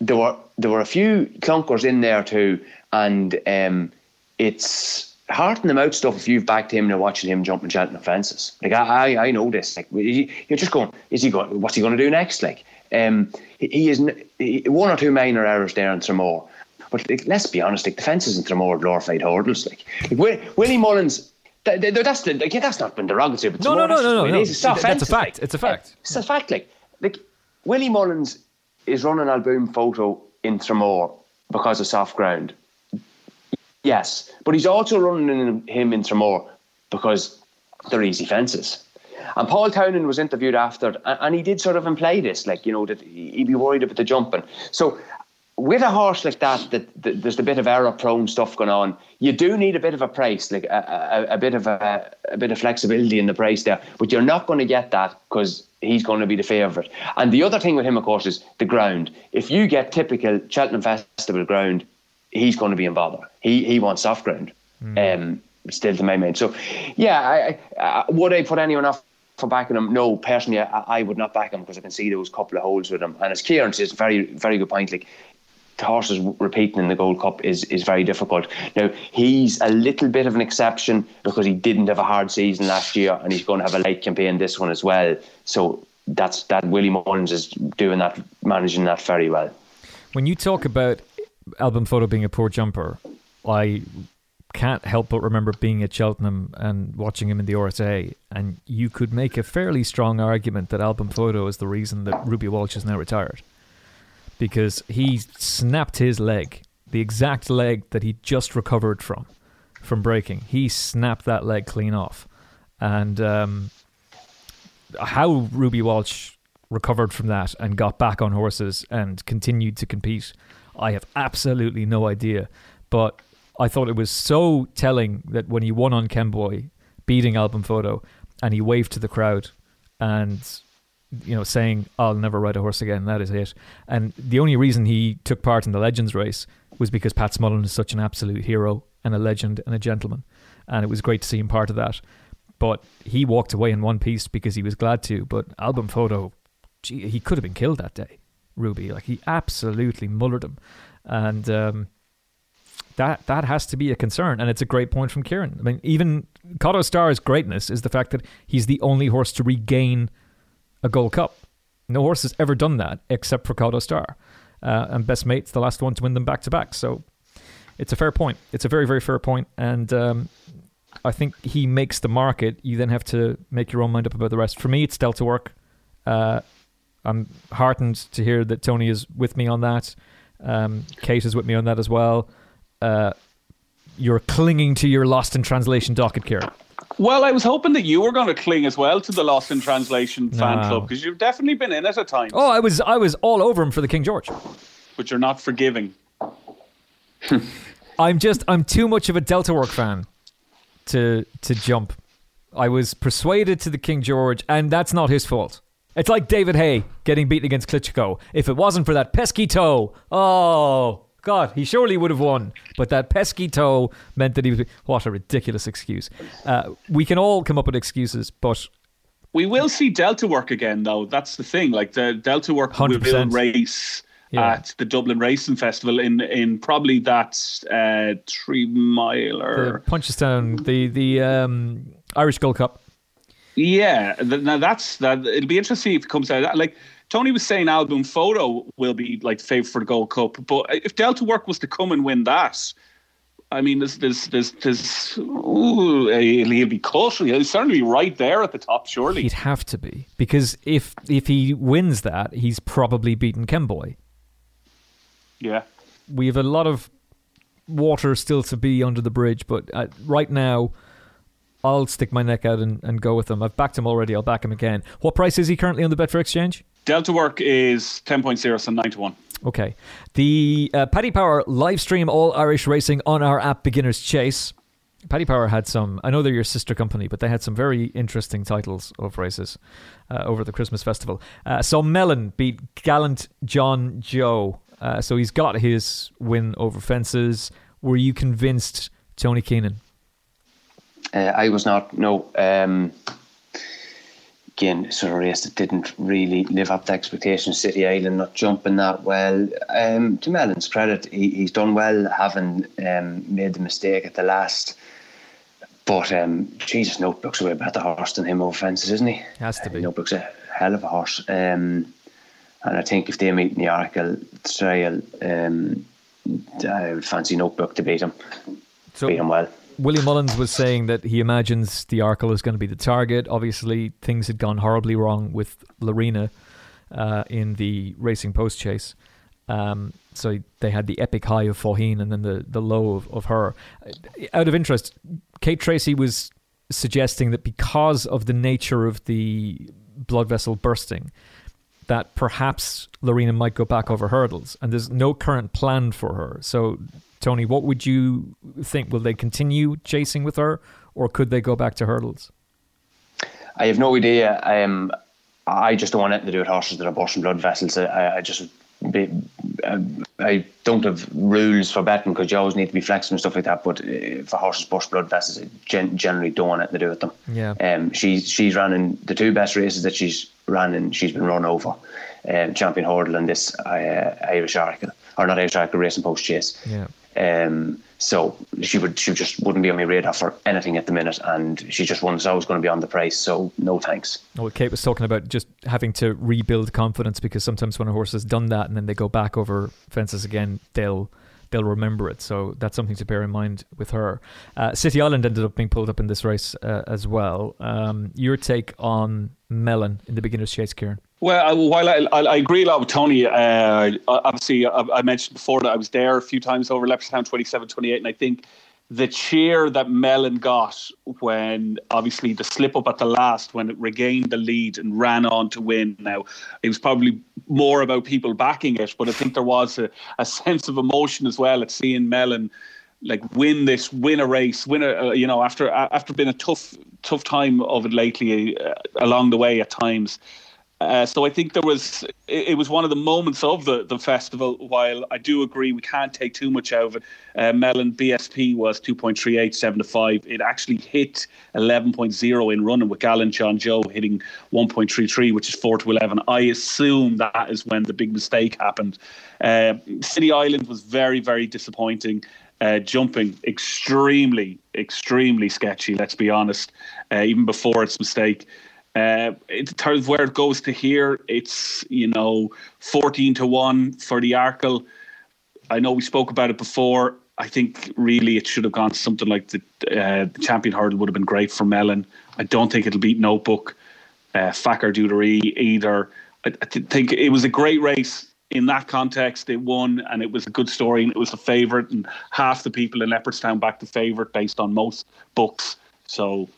there were there were a few clunkers in there too, and um, it's hearten them out stuff if you've backed him and are watching him jumping Cheltenham fences. Like I, I, I know this. Like you're just going, is he going? What's he going to do next? Like, um, he, he is he, one or two minor errors there in Tramore. But like, let's be honest, like the fences in Tramore are glorified hurdles. Like, like Willie Mullins. that's the, like, yeah, that's not been derogatory. But no, no, no, no, no, no. It's, that's a fact. Like, it's a fact. It's a fact. Like, like Willie Mullins is running Al Boum Photo in Tramore because of soft ground. Yes, but he's also running him in Tramore because they're easy fences. And Paul Townend was interviewed after, and he did sort of imply this, like, you know, that he'd be worried about the jumping. So with a horse like that, that, that there's a bit of error prone stuff going on. You do need a bit of a price, like a, a, a bit of a, a bit of flexibility in the price there. But you're not going to get that because he's going to be the favourite. And the other thing with him, of course, is the ground. If you get typical Cheltenham Festival ground, he's going to be in bother. He he wants soft ground. Mm. Um, still to my mind. So, yeah, I, I, would I put anyone off for backing him? No, personally, I, I would not back him because I can see those couple of holes with him. And as Kieran says, very very good point. Like the horses repeating in the Gold Cup is is very difficult. Now he's a little bit of an exception because he didn't have a hard season last year, and he's going to have a late campaign this one as well. So that's that Willie Mullins is doing that, managing that very well. When you talk about Al Boum Photo being a poor jumper, I can't help but remember being at Cheltenham and watching him in the RSA, and you could make a fairly strong argument that Al Boum Photo is the reason that Ruby Walsh is now retired because he snapped his leg, the exact leg that he just recovered from from breaking. He snapped that leg clean off, and um, how Ruby Walsh recovered from that and got back on horses and continued to compete, I have absolutely no idea. But I thought it was so telling that when he won on Kemboy, beating Al Boum Photo, and he waved to the crowd and you know, saying, I'll never ride a horse again, that is it. And the only reason he took part in the Legends race was because Pat Smullen is such an absolute hero and a legend and a gentleman. And it was great to see him part of that. But he walked away in one piece because he was glad to. But Al Boum Photo, gee, he could have been killed that day, Ruby. Like he absolutely mullered him. And um, that that has to be a concern. And it's a great point from Kieran. I mean, even Kauto Star's greatness is the fact that he's the only horse to regain – a Gold Cup. No horse has ever done that except for Kauto Star. Uh, and Best Mate's the last one to win them back to back. So it's a fair point. It's a very, very fair point. And um, I think he makes the market. You then have to make your own mind up about the rest. For me, it's Delta Work. Uh, I'm heartened to hear that Tony is with me on that. Um, Kate is with me on that as well. Uh, you're clinging to your lost in translation docket, Kieran. Well, I was hoping that you were going to cling as well to the Lost in Translation fan no. club because you've definitely been in it at times. Oh, I was I was all over him for the King George. But you're not forgiving. (laughs) I'm just I'm too much of a Delta Work fan to to jump. I was persuaded to the King George, and that's not his fault. It's like David Haye getting beaten against Klitschko. If it wasn't for that pesky toe, oh, God, he surely would have won. But that pesky toe meant that he was. What a ridiculous excuse. Uh, we can all come up with excuses, but. We will see Delta work again, though. That's the thing. Like the Delta work 100%. will race yeah. at the Dublin Racing Festival in in probably that uh, three miler. The Punchestown, the the um, Irish Gold Cup. Yeah, now that's that. It'll be interesting if it comes out. Like Tony was saying Al Boum Photo will be like the favourite for the Gold Cup, but if Delta Work was to come and win that, I mean, there's there's there's, there's ooh, he'll be close. He'll certainly be right there at the top. Surely he'd have to be because if if he wins that, he's probably beaten Kemboy. Yeah, we have a lot of water still to be under the bridge, but uh, right now. I'll stick my neck out and, and go with him. I've backed him already. I'll back him again. What price is he currently on the Betfair Exchange? Delta Work is 10.0, so 9 to 1. Okay. The uh, Paddy Power live stream all Irish racing on our app Beginner's Chase. Paddy Power had some, I know they're your sister company, but they had some very interesting titles of races uh, over the Christmas festival. Uh, so Melon beat Gallant John Joe. Uh, so he's got his win over fences. Were you convinced, Tony Keenan? Uh, I was not, no. Um, again, sort of race that didn't really live up to expectations. City Island not jumping that well. Um, to Melon's credit, he, he's done well, having um, made the mistake at the last But um, Jesus, Notebook's a way better horse than him over fences, isn't he? Has to be. Notebook's a hell of a horse. Um, and I think if they meet in the Arkle Trail, um, I would fancy Notebook to beat him. So beat him well. William Mullins was saying that he imagines the Arkle is going to be the target. Obviously, things had gone horribly wrong with Laurina uh, in the racing post chase. Um, so they had the epic high of Faugheen and then the, the low of, of her. Out of interest, Kate Tracy was suggesting that because of the nature of the blood vessel bursting, that perhaps Laurina might go back over hurdles, and there's no current plan for her. So, Tony, what would you think? Will they continue chasing with her, or could they go back to hurdles? I have no idea. Um, I just don't want anything to do with horses that are bursting blood vessels. I, I just be, uh, I don't have rules for betting because you always need to be flexible and stuff like that. But uh, for horses burst blood vessels, I gen- generally don't want anything to do with them. Yeah. Um, she's she's running the two best races that she's ran and she's been run over. Um, champion hurdle and this uh, Irish Arkle or not Irish Arkle racing post chase. Yeah. Um, so she would she just wouldn't be on my radar for anything at the minute, and she just was always going to be on the price. So no thanks. Well, Kate was talking about just having to rebuild confidence because sometimes when a horse has done that and then they go back over fences again, they'll they'll remember it. So that's something to bear in mind with her. Uh, City Island ended up being pulled up in this race uh, as well. Um, your take on Melon in the beginner's chase, Kieran? Well, while I, I, I, agree a lot with Tony, uh, obviously I, I, mentioned before that I was there a few times over Leopardstown 27, 28, and I think the cheer that Melon got when obviously the slip up at the last, when it regained the lead and ran on to win. Now, it was probably more about people backing it, but I think there was a, a sense of emotion as well at seeing Melon like win this, win a race, win a uh, you know after after being a tough tough time of it lately uh, along the way at times. Uh, so I think there was it, it, was one of the moments of the, the festival. While I do agree we can't take too much out of it, uh, Melon BSP was two point three eight seven to five. It actually hit eleven point zero in running with Gallant John Joe hitting one point three three, which is four to eleven. I assume that is when the big mistake happened. Uh, City Island was very very disappointing. Uh, jumping extremely, extremely sketchy. Let's be honest. Uh, even before its mistake, uh, in terms of where it goes to here, it's you know fourteen to one for the Arkle. I know we spoke about it before. I think really it should have gone to something like the, uh, the champion hurdle would have been great for Melon. I don't think it'll beat Notebook, uh, Fakir D'Oudairies either. I, I think it was a great race in that context. It won and it was a good story and it was a favourite and half the people in Leopardstown backed the favourite based on most books. So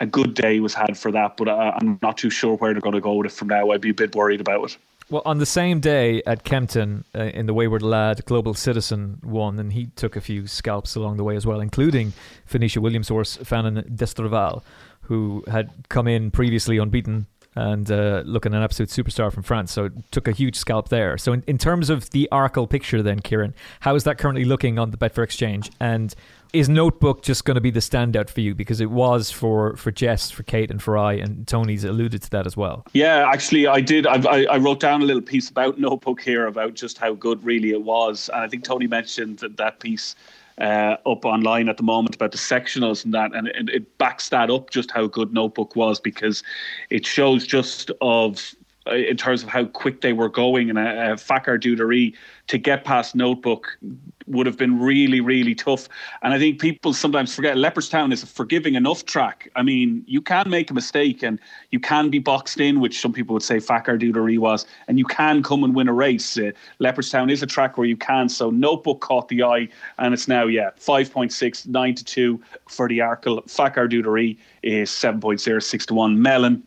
a good day was had for that, but I, am not too sure where they're going to go with it from now. I'd be a bit worried about it. Well, on the same day at Kempton, uh, in the Wayward Lad, Global Citizen won, and he took a few scalps along the way as well, including Venetia Williams' horse, Fanion D'Estruval, who had come in previously unbeaten and uh, looking an absolute superstar from France. So took a huge scalp there. So in, in terms of the Arkle picture, then Kieran, how is that currently looking on the Betfair Exchange? And is Notebook just going to be the standout for you because it was for for Jess, for Kate, and for I, and Tony's alluded to that as well. Yeah, actually, I did. I, I wrote down a little piece about Notebook here about just how good really it was, and I think Tony mentioned that, that piece. Uh, up online at the moment about the sectionals and that, and it, it backs that up just how good Notebook was because it shows just of uh, in terms of how quick they were going and uh, Fakir D'Oudairies to get past Notebook would have been really, really tough. And I think people sometimes forget Leopardstown is a forgiving enough track. I mean, you can make a mistake and you can be boxed in, which some people would say Fakir D'Oudairies was, and you can come and win a race. Uh, Leopardstown is a track where you can. So Notebook caught the eye, and it's now, yeah, 5.6, 9 to 2 for the Arkle. Fakir D'Oudairies is 7.0, 6 to 1. Melon,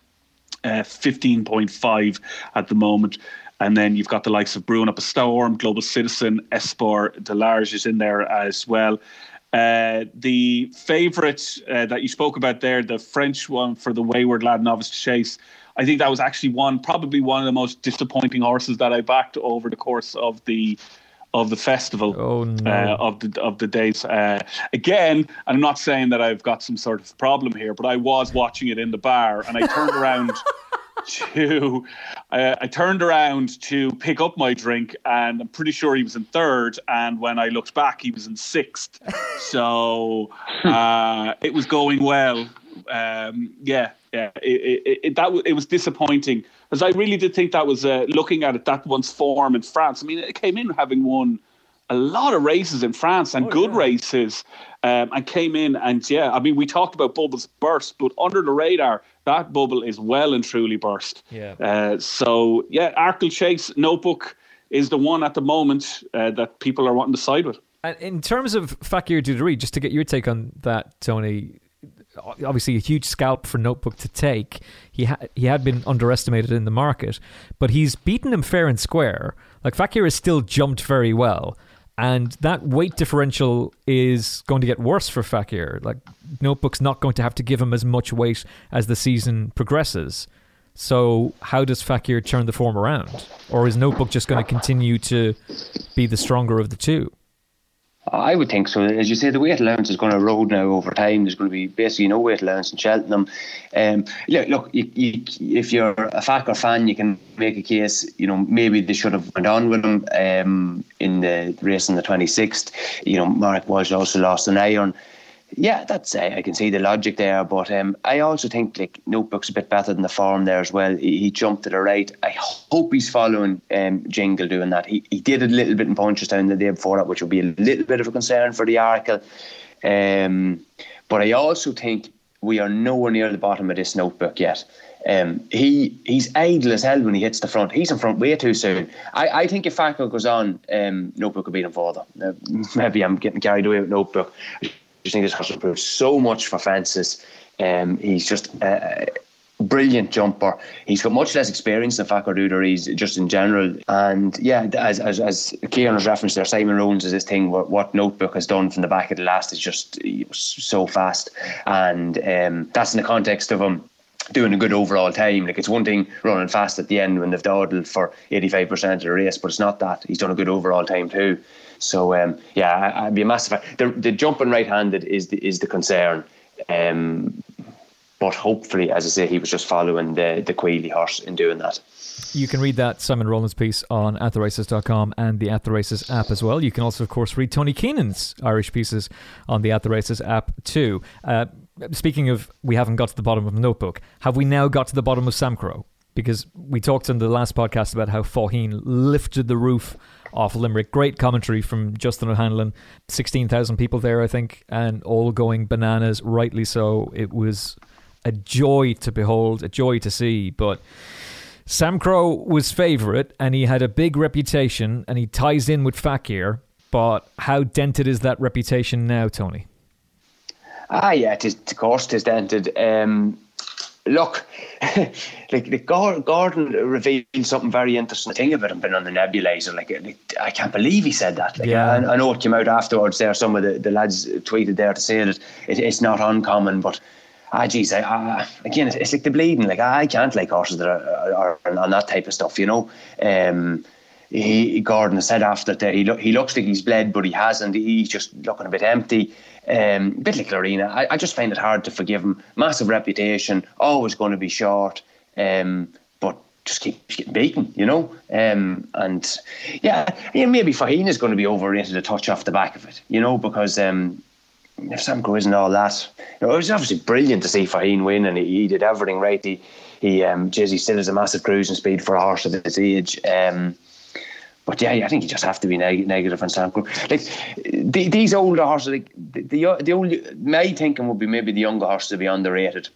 uh, 15.5 at the moment. And then you've got the likes of Brewing Up a Storm, Global Citizen, Espoir, Delarge is in there as well. Uh, the favourite uh, that you spoke about there, the French one for the Wayward Lad Novice Chase, I think that was actually one, probably one of the most disappointing horses that I backed over the course of the of the festival oh, no. uh, of the of the days. Uh, again, I'm not saying that I've got some sort of problem here, but I was watching it in the bar and I turned around (laughs) to uh, I turned around to pick up my drink, and I'm pretty sure he was in third. And when I looked back, he was in sixth. so (laughs) uh, it was going well. Um, yeah, yeah. It, it, it, that it was disappointing because I really did think that was uh, looking at it that one's form in France. I mean, it came in having won a lot of races in France and oh, good yeah. races, um, and came in and yeah, I mean, we talked about bubbles burst, but under the radar, that bubble is well and truly burst. Yeah. Uh, so yeah, Arkle Chase Notebook is the one at the moment uh, that people are wanting to side with. And in terms of Fakir D'Oudairies, just to get your take on that, Tony, obviously a huge scalp for Notebook to take. He ha- he had been underestimated in the market, but he's beaten him fair and square. Like Fakir has still jumped very well, and that weight differential is going to get worse for Fakir. Like Notebook's not going to have to give him as much weight as the season progresses. So how does Fakir turn the form around, or is Notebook just going to continue to be the stronger of the two? I would think so. As you say, the weight allowance is going to erode now over time. There's going to be basically no weight allowance in Cheltenham. Um, look, look you, you, if you're a Fakir fan, you can make a case. You know, maybe they should have went on with him um, in the race on the 26th. You know, Mark Walsh also lost an iron yeah, that's uh, I can see the logic there, but um, I also think like Notebook's a bit better than the form there as well. He, he jumped to the right. I hope he's following um, Jingle doing that. He he did a little bit in Punchestown the day before that, which would be a little bit of a concern for the Arkle. Um, but I also think we are nowhere near the bottom of this Notebook yet. Um, he he's idle as hell when he hits the front. He's in front way too soon. I, I think if Fakir goes on, um, Notebook will beat him further. Uh, (laughs) maybe I'm getting carried away with Notebook just think this horse improved so much for fences. Um, he's just a, brilliant jumper. He's got much less experience than Fakir He's just in general. And yeah, as as, as Kieran has referenced there, Simon Rowlands is this thing. What, what Notebook has done from the back of the last is just so fast, and um, that's in the context of him doing a good overall time. Like it's one thing running fast at the end when they've dawdled for 85% of the race, but it's not that. He's done a good overall time too. So um, yeah, I, would be a massive. The, the jumping right-handed is the, is the concern. Um, but hopefully, as I say, he was just following the the Queally horse in doing that. You can read that Simon Rowlands piece on attheraces.com and the At the app as well. You can also, of course, read Tony Keenan's Irish pieces on the At app too. Uh, speaking of, we haven't got to the bottom of the notebook. Have we now got to the bottom of Samcro? Because we talked in the last podcast about how Faugheen lifted the roof off Limerick. Great commentary from Justin O'Hanlon. 16,000 people there, I think, and all going bananas, rightly so. It was a joy to behold, a joy to see. But Samcro was favourite and he had a big reputation and he ties in with Fakir. But how dented is that reputation now, Tony? Ah, yeah, it is, of course, it is dented. Um, look, (laughs) like, like Gordon revealed something very interesting thing about him being on the nebulizer. Like, like I can't believe he said that. Like, yeah, I, I, know it came out afterwards. There, some of the, the lads tweeted there to say that it, it's not uncommon, but ah, geez, I, I, again, it's, it's, like the bleeding. Like, I can't like horses that are, are, are on that type of stuff, you know. Um, he, Gordon said after that he, lo- he looks like he's bled, but he hasn't. He's just looking a bit empty. Um, a bit like Laurina. I, I, just find it hard to forgive him. Massive reputation, always going to be short, um, but just keeps getting beaten, you know. Um, and yeah, yeah, maybe Faugheen is going to be overrated a touch off the back of it, you know, because um, if Samcro isn't all that, you know, it was obviously brilliant to see Faugheen win, and he, he did everything right. He, he, um, Jizzy still has a massive cruising speed for a horse of his age. Um, but yeah, I think you just have to be neg- negative on Samcro. Like the, these older horses, like the, the the only my thinking would be maybe the younger horses to be underrated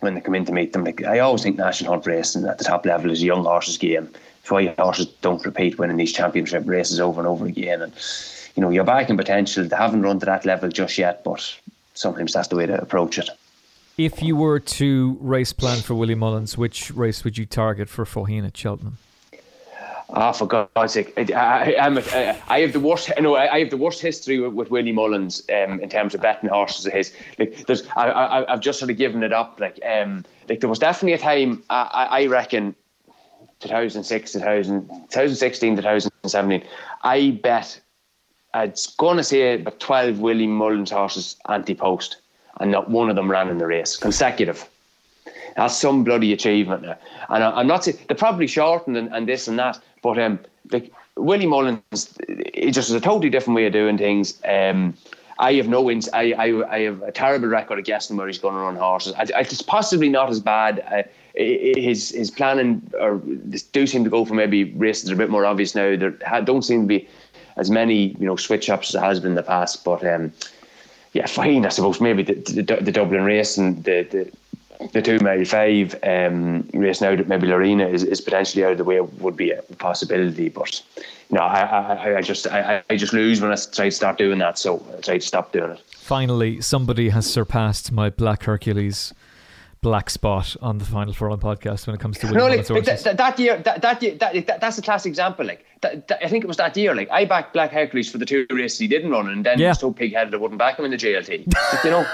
when they come in to meet them. Like I always think national hunt racing at the top level is a young horses game. That's why horses don't repeat winning these championship races over and over again. And you know, you're back in potential. They haven't run to that level just yet, but sometimes that's the way to approach it. If you were to race plan for Willie Mullins, which race would you target for Faugheen at Cheltenham? Ah, oh, for God's sake! I, I, I, have the worst. No, I have the worst history with, with Willie Mullins um, in terms of betting horses of his. Like, there's, I, I've just sort of given it up. Like, um, like there was definitely a time. I, I reckon, 2006, 2000, 2016, 2017. I bet. I'd gonna say about 12 Willie Mullins horses anti-post, and not one of them ran in the race consecutive. That's some bloody achievement. Now. And I, am not saying they're probably shortened and, and this and that, but um, the, Willie Mullins, it just is a totally different way of doing things. Um, I have no ins. I, I, I have a terrible record of guessing where he's going to run horses. I, it's possibly not as bad. Uh, his his planning or do seem to go for maybe races are a bit more obvious now. There don't seem to be as many you know switch ups as there has been in the past. But um, yeah, fine. I suppose maybe the, the, the Dublin race and the, the the two Mile Five um, race now that maybe Laurina is, is potentially out of the way would be a possibility. But you know, I, I, I just I, I just lose when I try to start doing that. So I try to stop doing it. Finally, somebody has surpassed my Black Hercules black spot on the Final Furlong podcast when it comes to no, like, like that, that, year, that, that year, that, that, that's a classic example. Like that, that, I think it was that year. Like I backed Black Hercules for the two races he didn't run, and then yeah. he was so pig-headed I wouldn't back him in the JLT. (laughs) you know.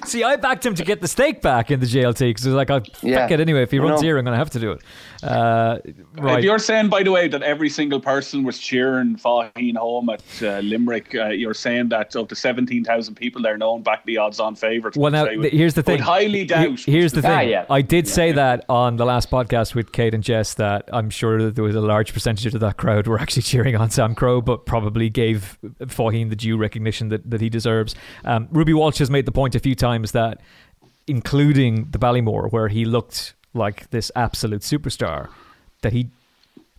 (laughs) See, I backed him to get the stake back in the JLT because it was like, I'll yeah. back it anyway. If he runs here, I'm going to have to do it. Uh, right. If you're saying, by the way, that every single person was cheering Faugheen home at uh, Limerick, uh, you're saying that of the 17,000 people there, no one backed the odds on favourite. Well, now, would, here's the thing. highly doubt. Here's the thing. Ah, yeah. I did say that on the last podcast with Kate and Jess that I'm sure that there was a large percentage of that crowd were actually (laughs) cheering on Samcro, but probably gave Faugheen the due recognition that, that he deserves. Um, Ruby Walsh has made the point a few times that, including the Ballymore, where he looked like this absolute superstar, that he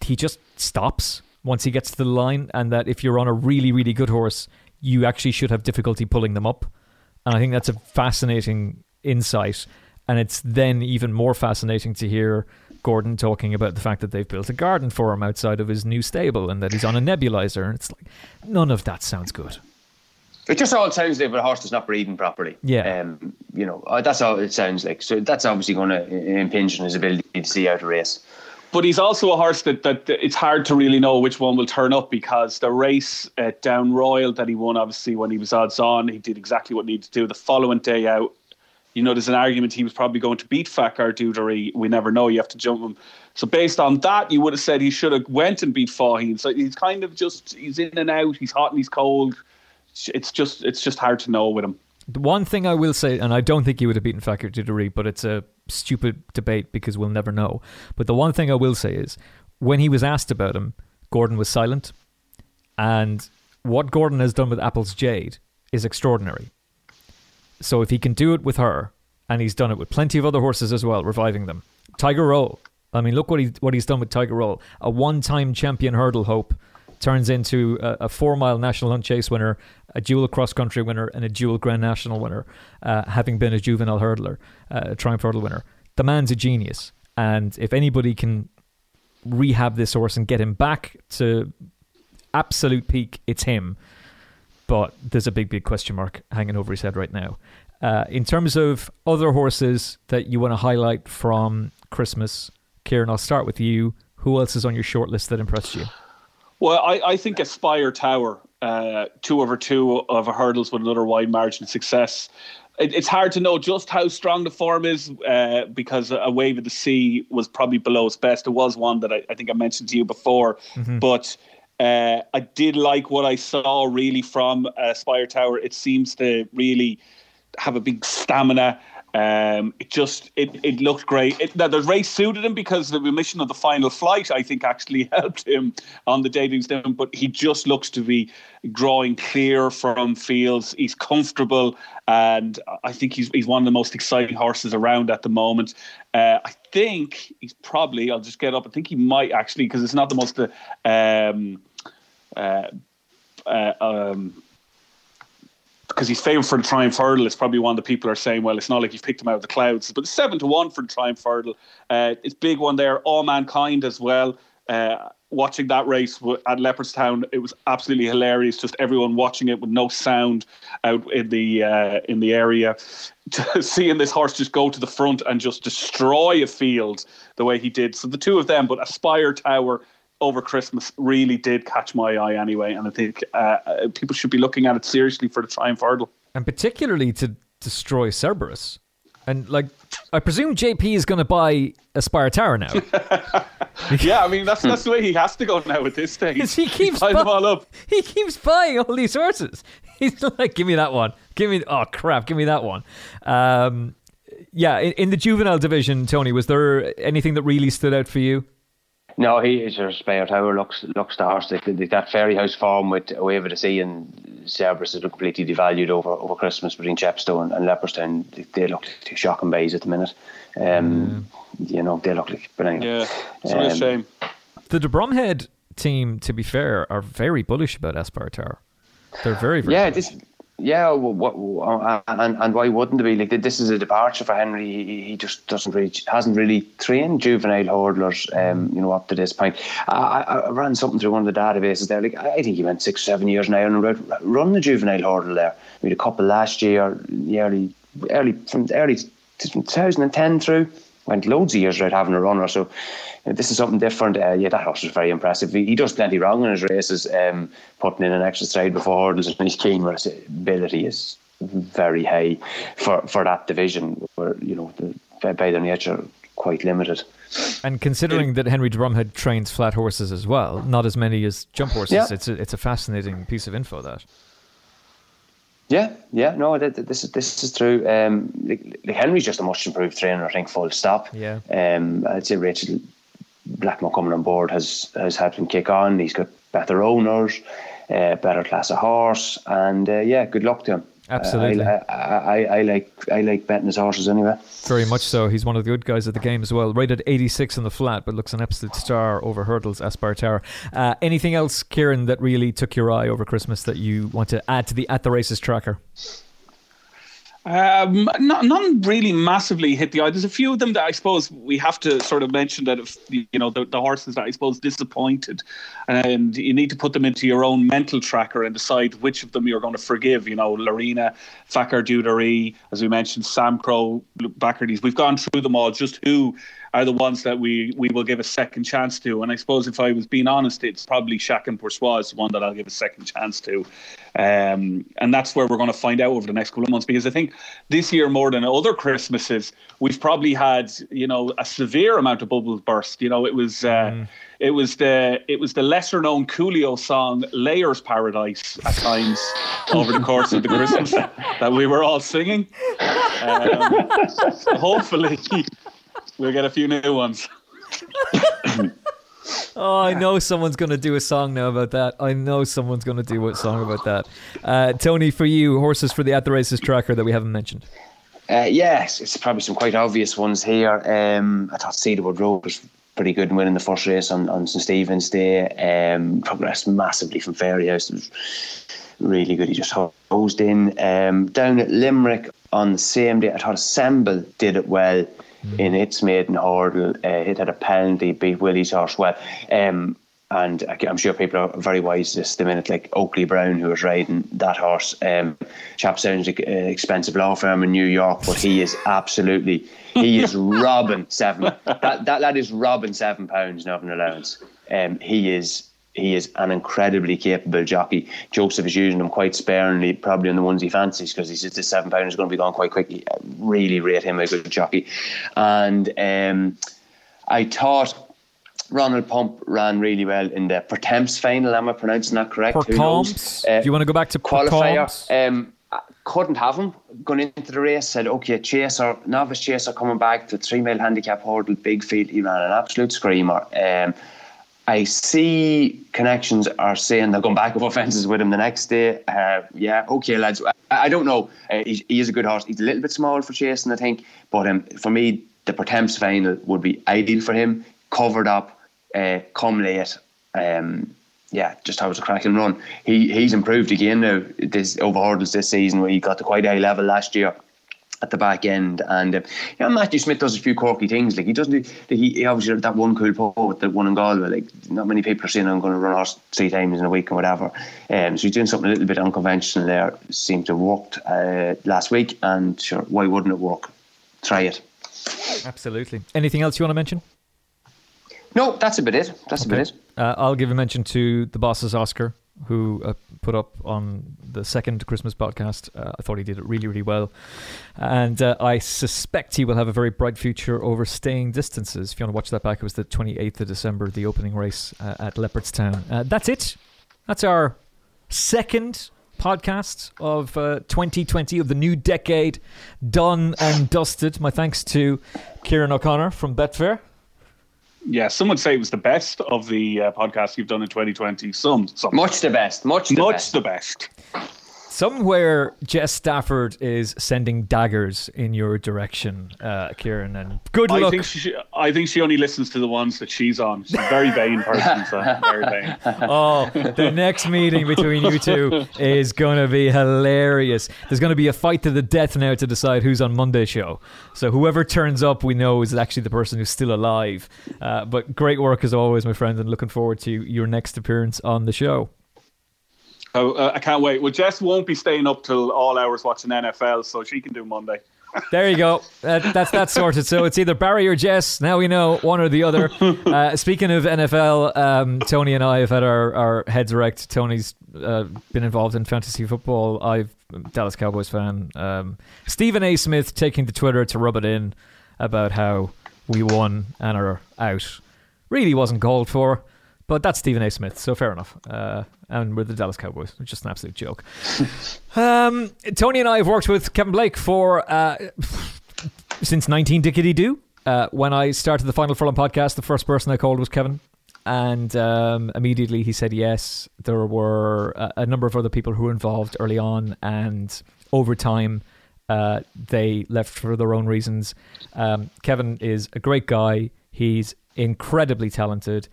he just stops once he gets to the line, and that if you're on a really really good horse, you actually should have difficulty pulling them up. And I think that's a fascinating insight. And it's then even more fascinating to hear Gordon talking about the fact that they've built a garden for him outside of his new stable and that he's on a nebulizer. And it's like, none of that sounds good. It just all sounds like a horse that's not breathing properly. Yeah. Um, you know, uh, that's all it sounds like. So that's obviously going to impinge on his ability to see out a race. But he's also a horse that, that it's hard to really know which one will turn up because the race at Down Royal that he won, obviously, when he was odds on, he did exactly what he needed to do. The following day out, you know, there's an argument he was probably going to beat Fakir D'Oudairies. We never know. You have to jump him. So based on that, you would have said he should have went and beat Faugheen. So he's kind of just he's in and out. He's hot and he's cold. It's just it's just hard to know with him. The one thing I will say, and I don't think he would have beaten Fakir D'Oudairies, but it's a stupid debate because we'll never know. But the one thing I will say is when he was asked about him, Gordon was silent. And what Gordon has done with Apple's Jade is extraordinary. So if he can do it with her, and he's done it with plenty of other horses as well, reviving them. Tiger Roll. I mean, look what he what he's done with Tiger Roll. A one-time champion hurdle hope turns into a, a four-mile national hunt chase winner, a dual cross-country winner, and a dual Grand National winner, uh, having been a juvenile hurdler, uh, a Triumph hurdle winner. The man's a genius, and if anybody can rehab this horse and get him back to absolute peak, it's him but there's a big, big question mark hanging over his head right now. Uh, in terms of other horses that you want to highlight from Christmas, Kieran, I'll start with you. Who else is on your short list that impressed you? Well, I, I think Aspire Tower, uh, two over two of a hurdles with another wide margin of success. It, it's hard to know just how strong the form is uh, because a wave of the sea was probably below its best. It was one that I, I think I mentioned to you before, mm-hmm. but uh, I did like what I saw really from uh, Spire Tower. It seems to really have a big stamina. Um, it just it, it looked great. It, now the race suited him because the remission of the final flight, I think, actually (laughs) helped him on the day he was down. But he just looks to be drawing clear from fields. He's comfortable, and I think he's he's one of the most exciting horses around at the moment. Uh, I think he's probably. I'll just get up. I think he might actually because it's not the most. Uh, um, uh, uh, um, because he's favourite for the Triumph Hurdle. It's probably one that people are saying, well, it's not like you've picked him out of the clouds. But seven to one for the Triumph Hurdle. Uh, it's big one there. Allmankind as well. Uh, watching that race at Leopardstown, it was absolutely hilarious. Just everyone watching it with no sound out in the uh, in the area, (laughs) seeing this horse just go to the front and just destroy a field the way he did. So the two of them, but Aspire Tower over Christmas really did catch my eye anyway, and I think uh, people should be looking at it seriously for the Triumph Hurdle, and particularly to destroy Cerberus. And like, I presume JP is going to buy Aspire Tower now. (laughs) yeah, I mean that's that's the way he has to go now at this stage. He keeps buying them all up. He keeps buying all these horses. (laughs) He's like, give me that one. Give me oh crap, give me that one. Um, yeah, in, in, the juvenile division, Tony, was there anything that really stood out for you? No, he is your spare tower looks looks the horse. Like, that Fairyhouse farm with A Wave of the Sea and Cerberus is completely devalued over, over Christmas between Chepstow and, and Leopardstown. They, they look like two shocking bays at the minute. Um, mm. You know, they look like brilliant. Yeah, it's um, a shame. The De Bromhead team, to be fair, are very bullish about Espartero. They're very, very yeah. Bullish. This yeah, what, uh, and and why wouldn't it be? Like this is a departure for Henry. He, he just doesn't really hasn't really trained juvenile hurdlers, um, you know, up to this point. I, I, ran something through one of the databases there. Like I think he went six, seven years now and run the juvenile hurdle there. We had a couple last year, early, early from early 2010 through. Went loads of years without having a runner. So this is something different. Uh, yeah, that horse was very impressive. He, he, does plenty wrong in his races, um, putting in an extra stride before hurdles, and he's keen. Where his ability is very high for, for that division, where you know the, by their nature quite limited. And considering that Henry de Bromhead trains flat horses as well, not as many as jump horses, yeah. it's a, it's a fascinating piece of info. That. Yeah, yeah, no, this is this is true. Um, like, like Henry's just a much improved trainer, I think. Full stop. Yeah. Um, I'd say Rachel Blackmore coming on board has has helped him kick on. He's got better owners, uh, better class of horse, and uh, yeah, good luck to him. Absolutely, uh, I, I, I, I, like I like betting his horses anyway. Very much so. He's one of the good guys at the game as well. Rated 86 in the flat, but looks an absolute star over hurdles. Espartero. Uh, anything else, Kieran, that really took your eye over Christmas that you want to add to the at the races tracker? Um, not, none really massively hit the eye. There's a few of them that I suppose we have to sort of mention that if you know the, the horses that I suppose disappointed, and you need to put them into your own mental tracker and decide which of them you're going to forgive. You know, Laurina, Fakir D'Oudairies, as we mentioned, Sam Crow, Bacardys. We've gone through them all. Just who are the ones that we, we will give a second chance to. And I suppose if I was being honest, it's probably Chacun Pour Soi is the one that I'll give a second chance to. Um, and that's where we're going to find out over the next couple of months because I think this year more than other Christmases, we've probably had you know a severe amount of bubbles burst. You know, it was. Uh, mm. It was the it was the lesser known Coolio song "Layers Paradise" at times over the course of the Christmas (laughs) that we were all singing. Um, hopefully, We'll get a few new ones. (laughs) (laughs) oh, I know someone's going to do a song now about that. I know someone's going to do a song about that. Uh, Tony, for you, horses for the At the Races tracker that we haven't mentioned. Uh, yes, it's probably some quite obvious ones here. Um, I thought Cedarwood Road was pretty good in winning the first race on, on St Stephen's Day. Um, progressed massively from Fairyhouse. It was really good. He just hosed in. Um, down at Limerick on the same day, I thought Assemble did it well. In its maiden hurdle. Uh, it had a penalty, beat Willie's horse well. Um, and I'm sure people are very wise just the minute, like Oakley Brown, who was riding that horse. Um, chap sounds like an expensive law firm in New York, but he is absolutely, he is (laughs) robbing seven. That, that lad is robbing seven pounds, nothing allowance. Um, he is he is an incredibly capable jockey. Joseph is using him quite sparingly, probably on the ones he fancies, because he says the seven pound is going to be gone quite quickly. I really rate him a good jockey. And um, I thought Ronald Pump ran really well in the Pertemps final. Am I pronouncing that correct? Pertemps. Uh, Do you want to go back to qualifier? Um, couldn't have him going into the race. Said, okay, Chaser, novice Chaser coming back to three mile handicap hurdle, big field. He ran an absolute screamer. Um, I see connections are saying they're going back over offences with him the next day. Uh, yeah, okay, lads. I, I don't know. Uh, he, he, is a good horse. He's a little bit small for chasing, I think. But um, for me, the Pertemps final would be ideal for him. Covered up, uh, come late. Um, yeah, just how was a cracking run. He he's improved again now. This over hurdles this season where he got to quite a high level last year at the back end. And uh, you know, Matthew Smith does a few quirky things. Like he doesn't do, he, he obviously that one cool pole with the one in Galway. Like not many people are saying I'm going to run horse three times in a week or whatever. Um, so he's doing something a little bit unconventional there. Seemed to have worked uh, last week, and sure, why wouldn't it work? Try it. Absolutely. Anything else you want to mention? No, that's a bit it. That's okay. a bit it. Uh, I'll give a mention to the boss's Oscar who uh, put up on the second Christmas podcast. Uh, I thought he did it really, really well. And uh, I suspect he will have a very bright future over staying distances. If you want to watch that back, it was the 28th of December, the opening race uh, at Leopardstown. Uh, that's it. That's our second podcast of uh, 2020 of the new decade done and dusted. My thanks to Kieran O'Connor from Betfair. Yeah, some would say it was the best of the uh, podcasts you've done in 2020. Some, some. Much the best. Much the Much best. the best. Somewhere Jess Stafford is sending daggers in your direction, uh, Kieran, and good I luck. think she. I think she only listens to the ones that she's on. She's a very vain person. So (laughs) very vain. Oh, the next meeting between you two is going to be hilarious. There's going to be a fight to the death now to decide who's on Monday's show. So whoever turns up, we know is actually the person who's still alive. Uh, but great work as always, my friend, and looking forward to your next appearance on the show. Oh, uh, I can't wait. Well, Jess won't be staying up till all hours watching NFL, so she can do Monday. (laughs) There you go. That, that's that sorted. So it's either Barry or Jess. Now we know one or the other. (laughs) Uh, speaking of NFL, um, Tony and I have had our, our heads erect. Tony's uh, been involved in fantasy football. I've I'm Dallas Cowboys fan. Um, Stephen A. Smith taking to Twitter to rub it in about how we won and are out. Really wasn't called for, but that's Stephen A. Smith, so fair enough. Uh, and we're the Dallas Cowboys. It's just an absolute joke. (laughs) Um, Tony and I have worked with Kevin Blake for uh, since 19 Dickety Doo. Uh, when I started the Final Furlong podcast, the first person I called was Kevin. And um, immediately he said yes. There were a, a number of other people who were involved early on, and over time, uh, they left for their own reasons. Um, Kevin is a great guy. He's incredibly talented.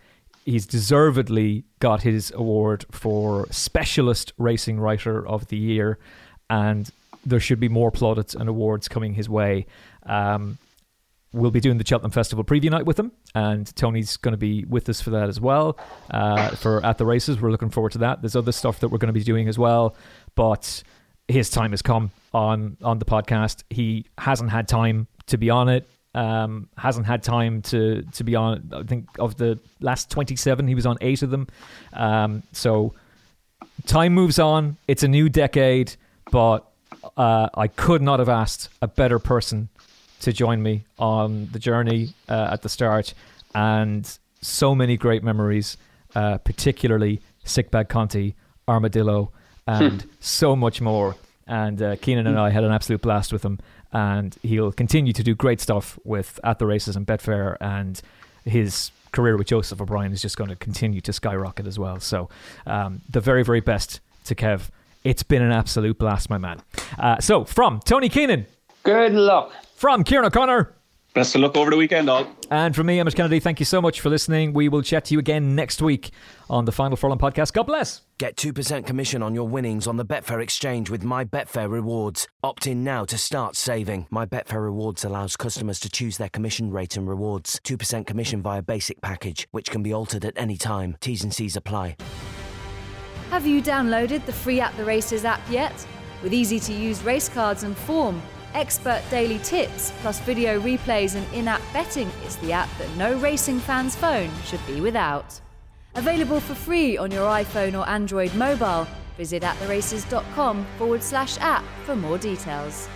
He's deservedly got his award for Specialist Racing Writer of the Year, and there should be more plaudits and awards coming his way. Um, we'll be doing the Cheltenham Festival preview night with him, and Tony's going to be with us for that as well. Uh, for at the races, we're looking forward to that. There's other stuff that we're going to be doing as well, but his time has come on on the podcast. He hasn't had time to be on it. Um, hasn't had time to to be on. I think of the last 27, he was on eight of them. Um, so time moves on. It's a new decade, but uh, I could not have asked a better person to join me on the journey uh, at the start, and so many great memories, uh, particularly Sickbag Conti, Armadillo, and (laughs) so much more. And uh, Keenan and I had an absolute blast with him, and he'll continue to do great stuff with at the races and Betfair, and his career with Joseph O'Brien is just going to continue to skyrocket as well. So, um, the very, very best to Kev. It's been an absolute blast, my man. Uh, so, from Tony Keenan, Good luck. from Kieran O'Connor, Best of luck over the weekend, all. and from me, Emmet Kennedy, thank you so much for listening. We will chat to you again next week on the Final Furlong podcast. God bless. Get 2% commission on your winnings on the Betfair exchange with My Betfair Rewards. Opt in now to start saving. My Betfair Rewards allows customers to choose their commission rate and rewards. 2% commission via basic package, which can be altered at any time. T's and C's apply. Have you downloaded the free At the Races app yet? With easy to use race cards and form, expert daily tips, plus video replays and in app betting, it's the app that no racing fan's phone should be without. Available for free on your iPhone or Android mobile. Visit attheraces.com forward slash app for more details.